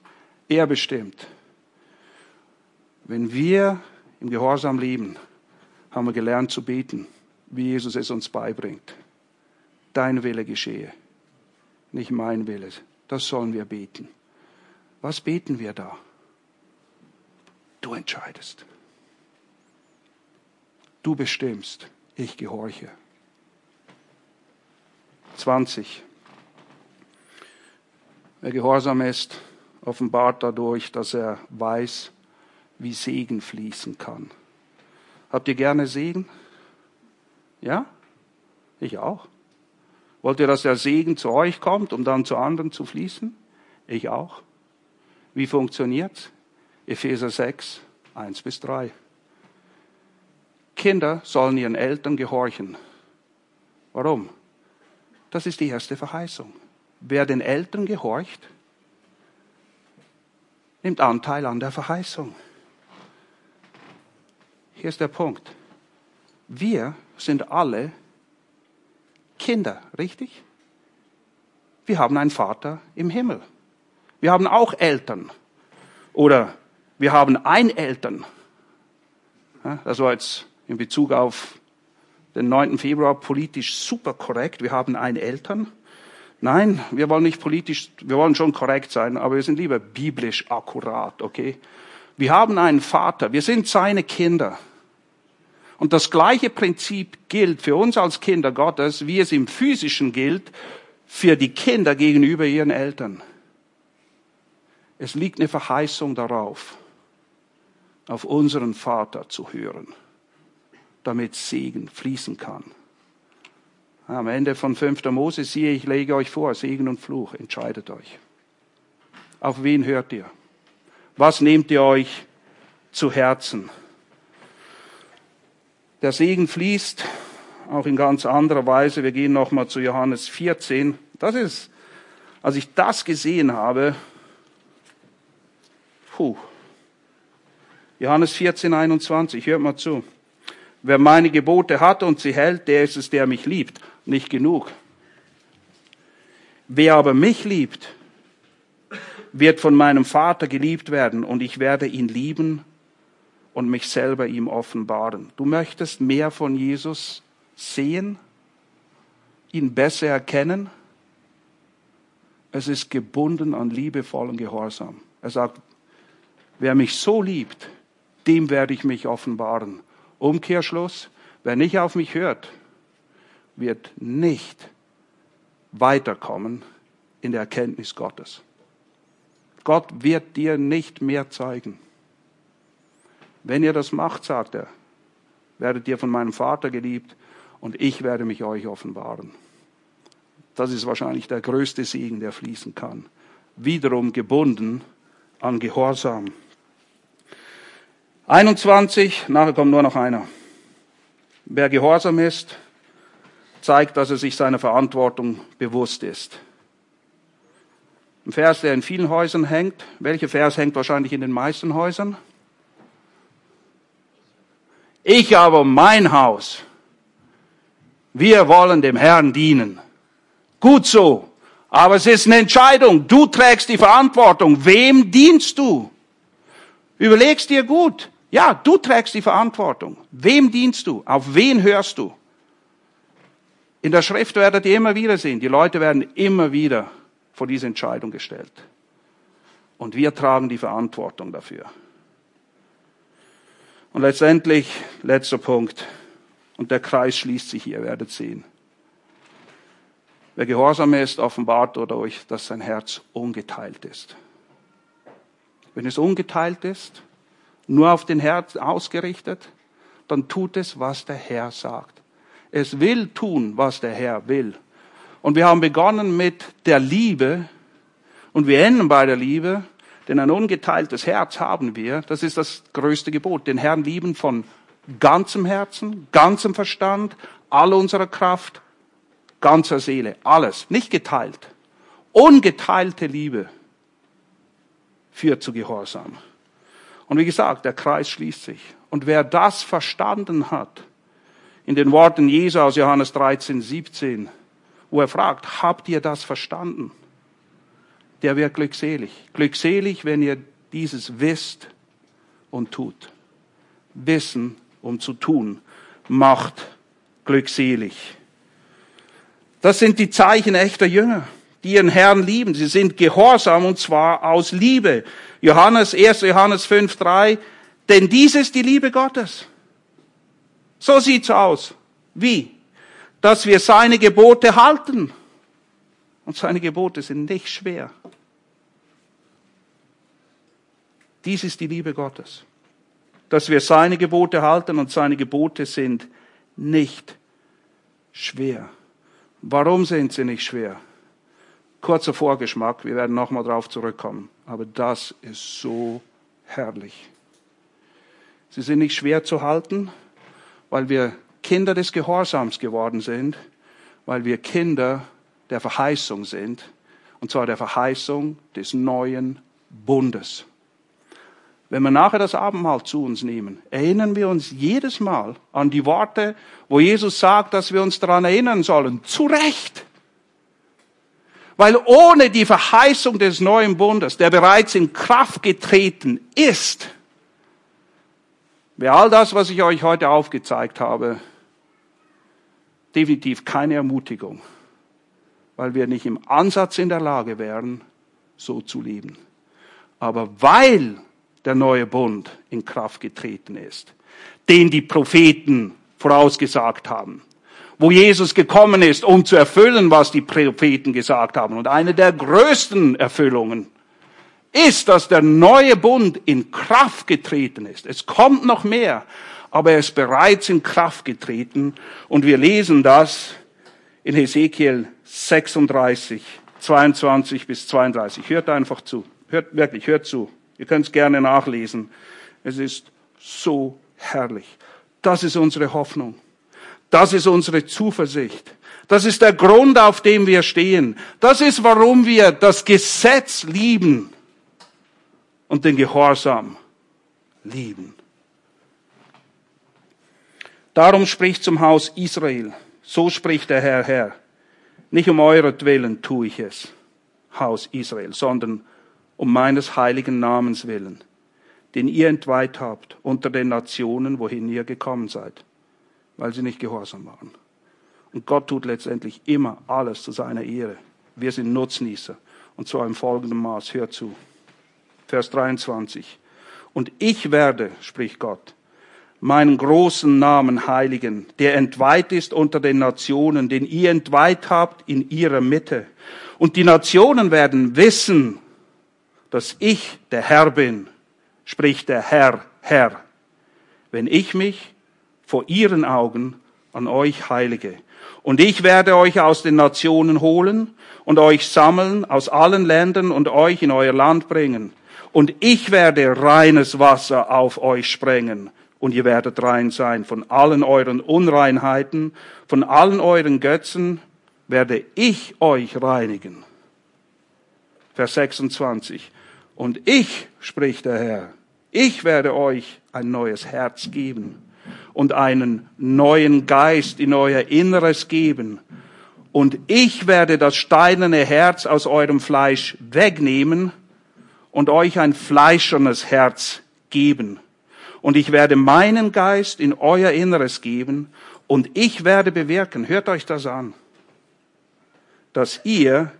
[SPEAKER 1] Er bestimmt. Wenn wir im Gehorsam leben, haben wir gelernt zu beten, wie Jesus es uns beibringt. Dein Wille geschehe, nicht mein Wille. Das sollen wir beten. Was beten wir da? Du entscheidest. Du bestimmst. Ich gehorche. 20. Wer gehorsam ist, offenbart dadurch, dass er weiß, wie Segen fließen kann. Habt ihr gerne Segen? Ja? Ich auch. Wollt ihr, dass der Segen zu euch kommt, um dann zu anderen zu fließen? Ich auch. Wie funktioniert's? Epheser 6, 1 bis 3. Kinder sollen ihren Eltern gehorchen. Warum? Das ist die erste Verheißung. Wer den Eltern gehorcht, nimmt Anteil an der Verheißung. Hier ist der Punkt. Wir sind alle Kinder, richtig? Wir haben einen Vater im Himmel. Wir haben auch Eltern. Oder wir haben ein Eltern. Das war jetzt in Bezug auf den 9. Februar politisch super korrekt. Wir haben ein Eltern. Nein, wir wollen nicht politisch, wir wollen schon korrekt sein, aber wir sind lieber biblisch akkurat, okay? Wir haben einen Vater, wir sind seine Kinder. Und das gleiche Prinzip gilt für uns als Kinder Gottes, wie es im physischen gilt, für die Kinder gegenüber ihren Eltern. Es liegt eine Verheißung darauf, auf unseren Vater zu hören, damit Segen fließen kann. Am Ende von 5. Mose siehe, ich lege euch vor, Segen und Fluch, entscheidet euch. Auf wen hört ihr? Was nehmt ihr euch zu Herzen? Der Segen fließt auch in ganz anderer Weise. Wir gehen nochmal zu Johannes 14. Das ist, als ich das gesehen habe, puh, Johannes 14, 21, hört mal zu. Wer meine Gebote hat und sie hält, der ist es, der mich liebt. Nicht genug. Wer aber mich liebt, wird von meinem Vater geliebt werden und ich werde ihn lieben und mich selber ihm offenbaren. Du möchtest mehr von Jesus sehen, ihn besser erkennen. Es ist gebunden an liebevollen Gehorsam. Er sagt, wer mich so liebt, dem werde ich mich offenbaren. Umkehrschluss, wer nicht auf mich hört, wird nicht weiterkommen in der Erkenntnis Gottes. Gott wird dir nicht mehr zeigen. Wenn ihr das macht, sagt er, werdet ihr von meinem Vater geliebt und ich werde mich euch offenbaren. Das ist wahrscheinlich der größte Segen, der fließen kann. Wiederum gebunden an Gehorsam. 21, nachher kommt nur noch einer. Wer gehorsam ist, zeigt, dass er sich seiner Verantwortung bewusst ist. Ein Vers, der in vielen Häusern hängt. Welcher Vers hängt wahrscheinlich in den meisten Häusern? Ich aber mein Haus. Wir wollen dem Herrn dienen. Gut so. Aber es ist eine Entscheidung. Du trägst die Verantwortung. Wem dienst du? Überlegst dir gut. Ja, du trägst die Verantwortung. Wem dienst du? Auf wen hörst du? In der Schrift werdet ihr immer wieder sehen, die Leute werden immer wieder vor diese Entscheidung gestellt. Und wir tragen die Verantwortung dafür. Und letztendlich, letzter Punkt, und der Kreis schließt sich hier, werdet sehen. Wer gehorsam ist, offenbart dadurch, dass sein Herz ungeteilt ist. Wenn es ungeteilt ist, nur auf den Herz ausgerichtet, dann tut es, was der Herr sagt. Es will tun, was der Herr will. Und wir haben begonnen mit der Liebe und wir enden bei der Liebe, denn ein ungeteiltes Herz haben wir. Das ist das größte Gebot. Den Herrn lieben von ganzem Herzen, ganzem Verstand, all unserer Kraft, ganzer Seele, alles, nicht geteilt. Ungeteilte Liebe führt zu Gehorsam. Und wie gesagt, der Kreis schließt sich. Und wer das verstanden hat, in den Worten Jesu aus Johannes 13, 17, wo er fragt, habt ihr das verstanden? Der wird glückselig. Glückselig, wenn ihr dieses wisst und tut. Wissen, um zu tun, macht glückselig. Das sind die Zeichen echter Jünger, die ihren Herrn lieben. Sie sind gehorsam und zwar aus Liebe. Johannes, 1. Johannes 5, 3. Denn dies ist die Liebe Gottes. So sieht's aus. Wie? Dass wir seine Gebote halten. Und seine Gebote sind nicht schwer. Dies ist die Liebe Gottes. Dass wir seine Gebote halten und seine Gebote sind nicht schwer. Warum sind sie nicht schwer? Kurzer Vorgeschmack, wir werden nochmal drauf zurückkommen. Aber das ist so herrlich. Sie sind nicht schwer zu halten, weil wir Kinder des Gehorsams geworden sind, weil wir Kinder der Verheißung sind, und zwar der Verheißung des neuen Bundes. Wenn wir nachher das Abendmahl zu uns nehmen, erinnern wir uns jedes Mal an die Worte, wo Jesus sagt, dass wir uns daran erinnern sollen. Zu Recht. Weil ohne die Verheißung des neuen Bundes, der bereits in Kraft getreten ist, wäre all das, was ich euch heute aufgezeigt habe, definitiv keine Ermutigung, weil wir nicht im Ansatz in der Lage wären, so zu leben. Aber weil der neue Bund in Kraft getreten ist, den die Propheten vorausgesagt haben, wo Jesus gekommen ist, um zu erfüllen, was die Propheten gesagt haben. Und eine der größten Erfüllungen ist, dass der neue Bund in Kraft getreten ist. Es kommt noch mehr, aber er ist bereits in Kraft getreten. Und wir lesen das in Hesekiel 36, 22 bis 32. Hört einfach zu. Hört wirklich, hört zu. Ihr könnt es gerne nachlesen. Es ist so herrlich. Das ist unsere Hoffnung. Das ist unsere Zuversicht. Das ist der Grund, auf dem wir stehen. Das ist, warum wir das Gesetz lieben und den Gehorsam lieben. Darum spricht zum Haus Israel. So spricht der Herr Herr. Nicht um euretwillen tue ich es, Haus Israel, sondern um meines heiligen Namens willen, den ihr entweiht habt unter den Nationen, wohin ihr gekommen seid, weil sie nicht gehorsam waren. Und Gott tut letztendlich immer alles zu seiner Ehre. Wir sind Nutznießer. Und zwar im folgenden Maß. Hör zu. Vers 23. Und ich werde, spricht Gott, meinen großen Namen heiligen, der entweiht ist unter den Nationen, den ihr entweiht habt in ihrer Mitte. Und die Nationen werden wissen, dass ich der Herr bin, spricht der Herr, Herr, wenn ich mich vor ihren Augen an euch heilige. Und ich werde euch aus den Nationen holen und euch sammeln aus allen Ländern und euch in euer Land bringen. Und ich werde reines Wasser auf euch sprengen und ihr werdet rein sein. Von allen euren Unreinheiten, von allen euren Götzen werde ich euch reinigen. Vers 26. Und ich, spricht der Herr, ich werde euch ein neues Herz geben und einen neuen Geist in euer Inneres geben. Und ich werde das steinerne Herz aus eurem Fleisch wegnehmen und euch ein fleischernes Herz geben. Und ich werde meinen Geist in euer Inneres geben und ich werde bewirken, hört euch das an, dass ihr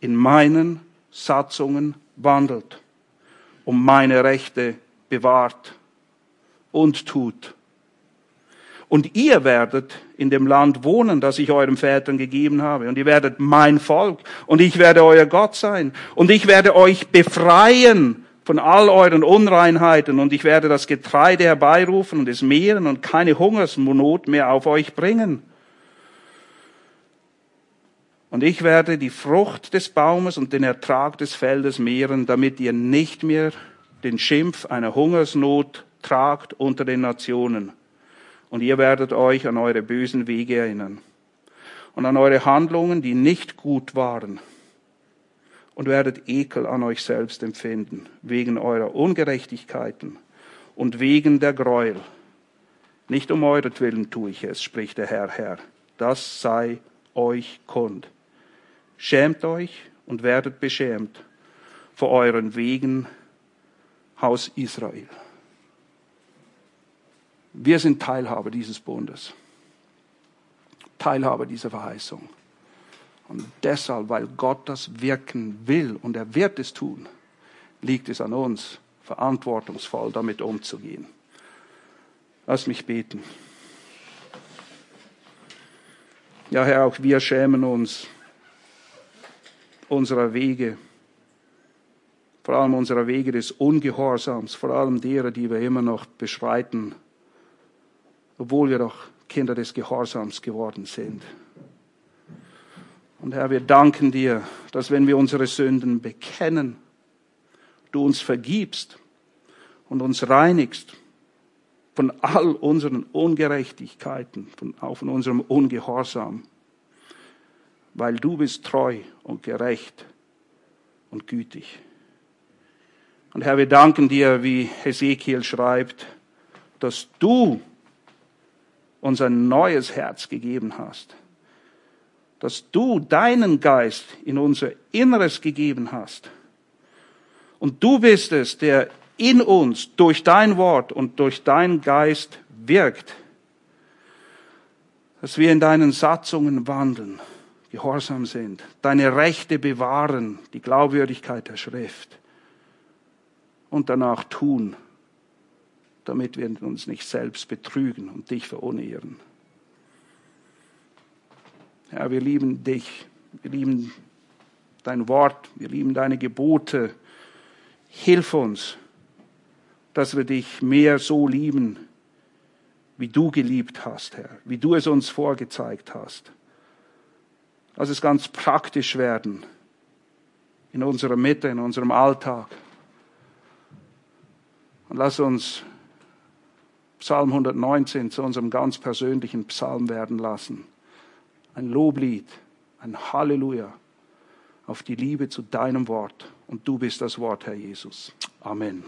[SPEAKER 1] in meinen Satzungen wandelt um meine Rechte bewahrt und tut. Und ihr werdet in dem Land wohnen, das ich euren Vätern gegeben habe. Und ihr werdet mein Volk. Und ich werde euer Gott sein. Und ich werde euch befreien von all euren Unreinheiten. Und ich werde das Getreide herbeirufen und es mehren und keine Hungersnot mehr auf euch bringen. Und ich werde die Frucht des Baumes und den Ertrag des Feldes mehren, damit ihr nicht mehr den Schimpf einer Hungersnot tragt unter den Nationen. Und ihr werdet euch an eure bösen Wege erinnern und an eure Handlungen, die nicht gut waren. Und werdet Ekel an euch selbst empfinden, wegen eurer Ungerechtigkeiten und wegen der Gräuel. Nicht um euretwillen tue ich es, spricht der Herr, Herr. Das sei euch kund. Schämt euch und werdet beschämt vor euren Wegen, Haus Israel. Wir sind Teilhaber dieses Bundes, Teilhaber dieser Verheißung. Und deshalb, weil Gott das wirken will und er wird es tun, liegt es an uns, verantwortungsvoll damit umzugehen. Lass mich beten. Ja, Herr, auch wir schämen uns unserer Wege, vor allem unserer Wege des Ungehorsams, vor allem derer, die wir immer noch beschreiten, obwohl wir doch Kinder des Gehorsams geworden sind. Und Herr, wir danken dir, dass wenn wir unsere Sünden bekennen, du uns vergibst und uns reinigst von all unseren Ungerechtigkeiten, von, auch von unserem Ungehorsam weil du bist treu und gerecht und gütig. Und Herr, wir danken dir, wie Hesekiel schreibt, dass du uns ein neues Herz gegeben hast, dass du deinen Geist in unser Inneres gegeben hast. Und du bist es, der in uns durch dein Wort und durch deinen Geist wirkt, dass wir in deinen Satzungen wandeln gehorsam sind, deine Rechte bewahren, die Glaubwürdigkeit der Schrift und danach tun, damit wir uns nicht selbst betrügen und dich verunehren. Herr, wir lieben dich, wir lieben dein Wort, wir lieben deine Gebote. Hilf uns, dass wir dich mehr so lieben, wie du geliebt hast, Herr, wie du es uns vorgezeigt hast. Lass es ganz praktisch werden in unserer Mitte, in unserem Alltag. Und lass uns Psalm 119 zu unserem ganz persönlichen Psalm werden lassen. Ein Loblied, ein Halleluja auf die Liebe zu deinem Wort. Und du bist das Wort, Herr Jesus. Amen.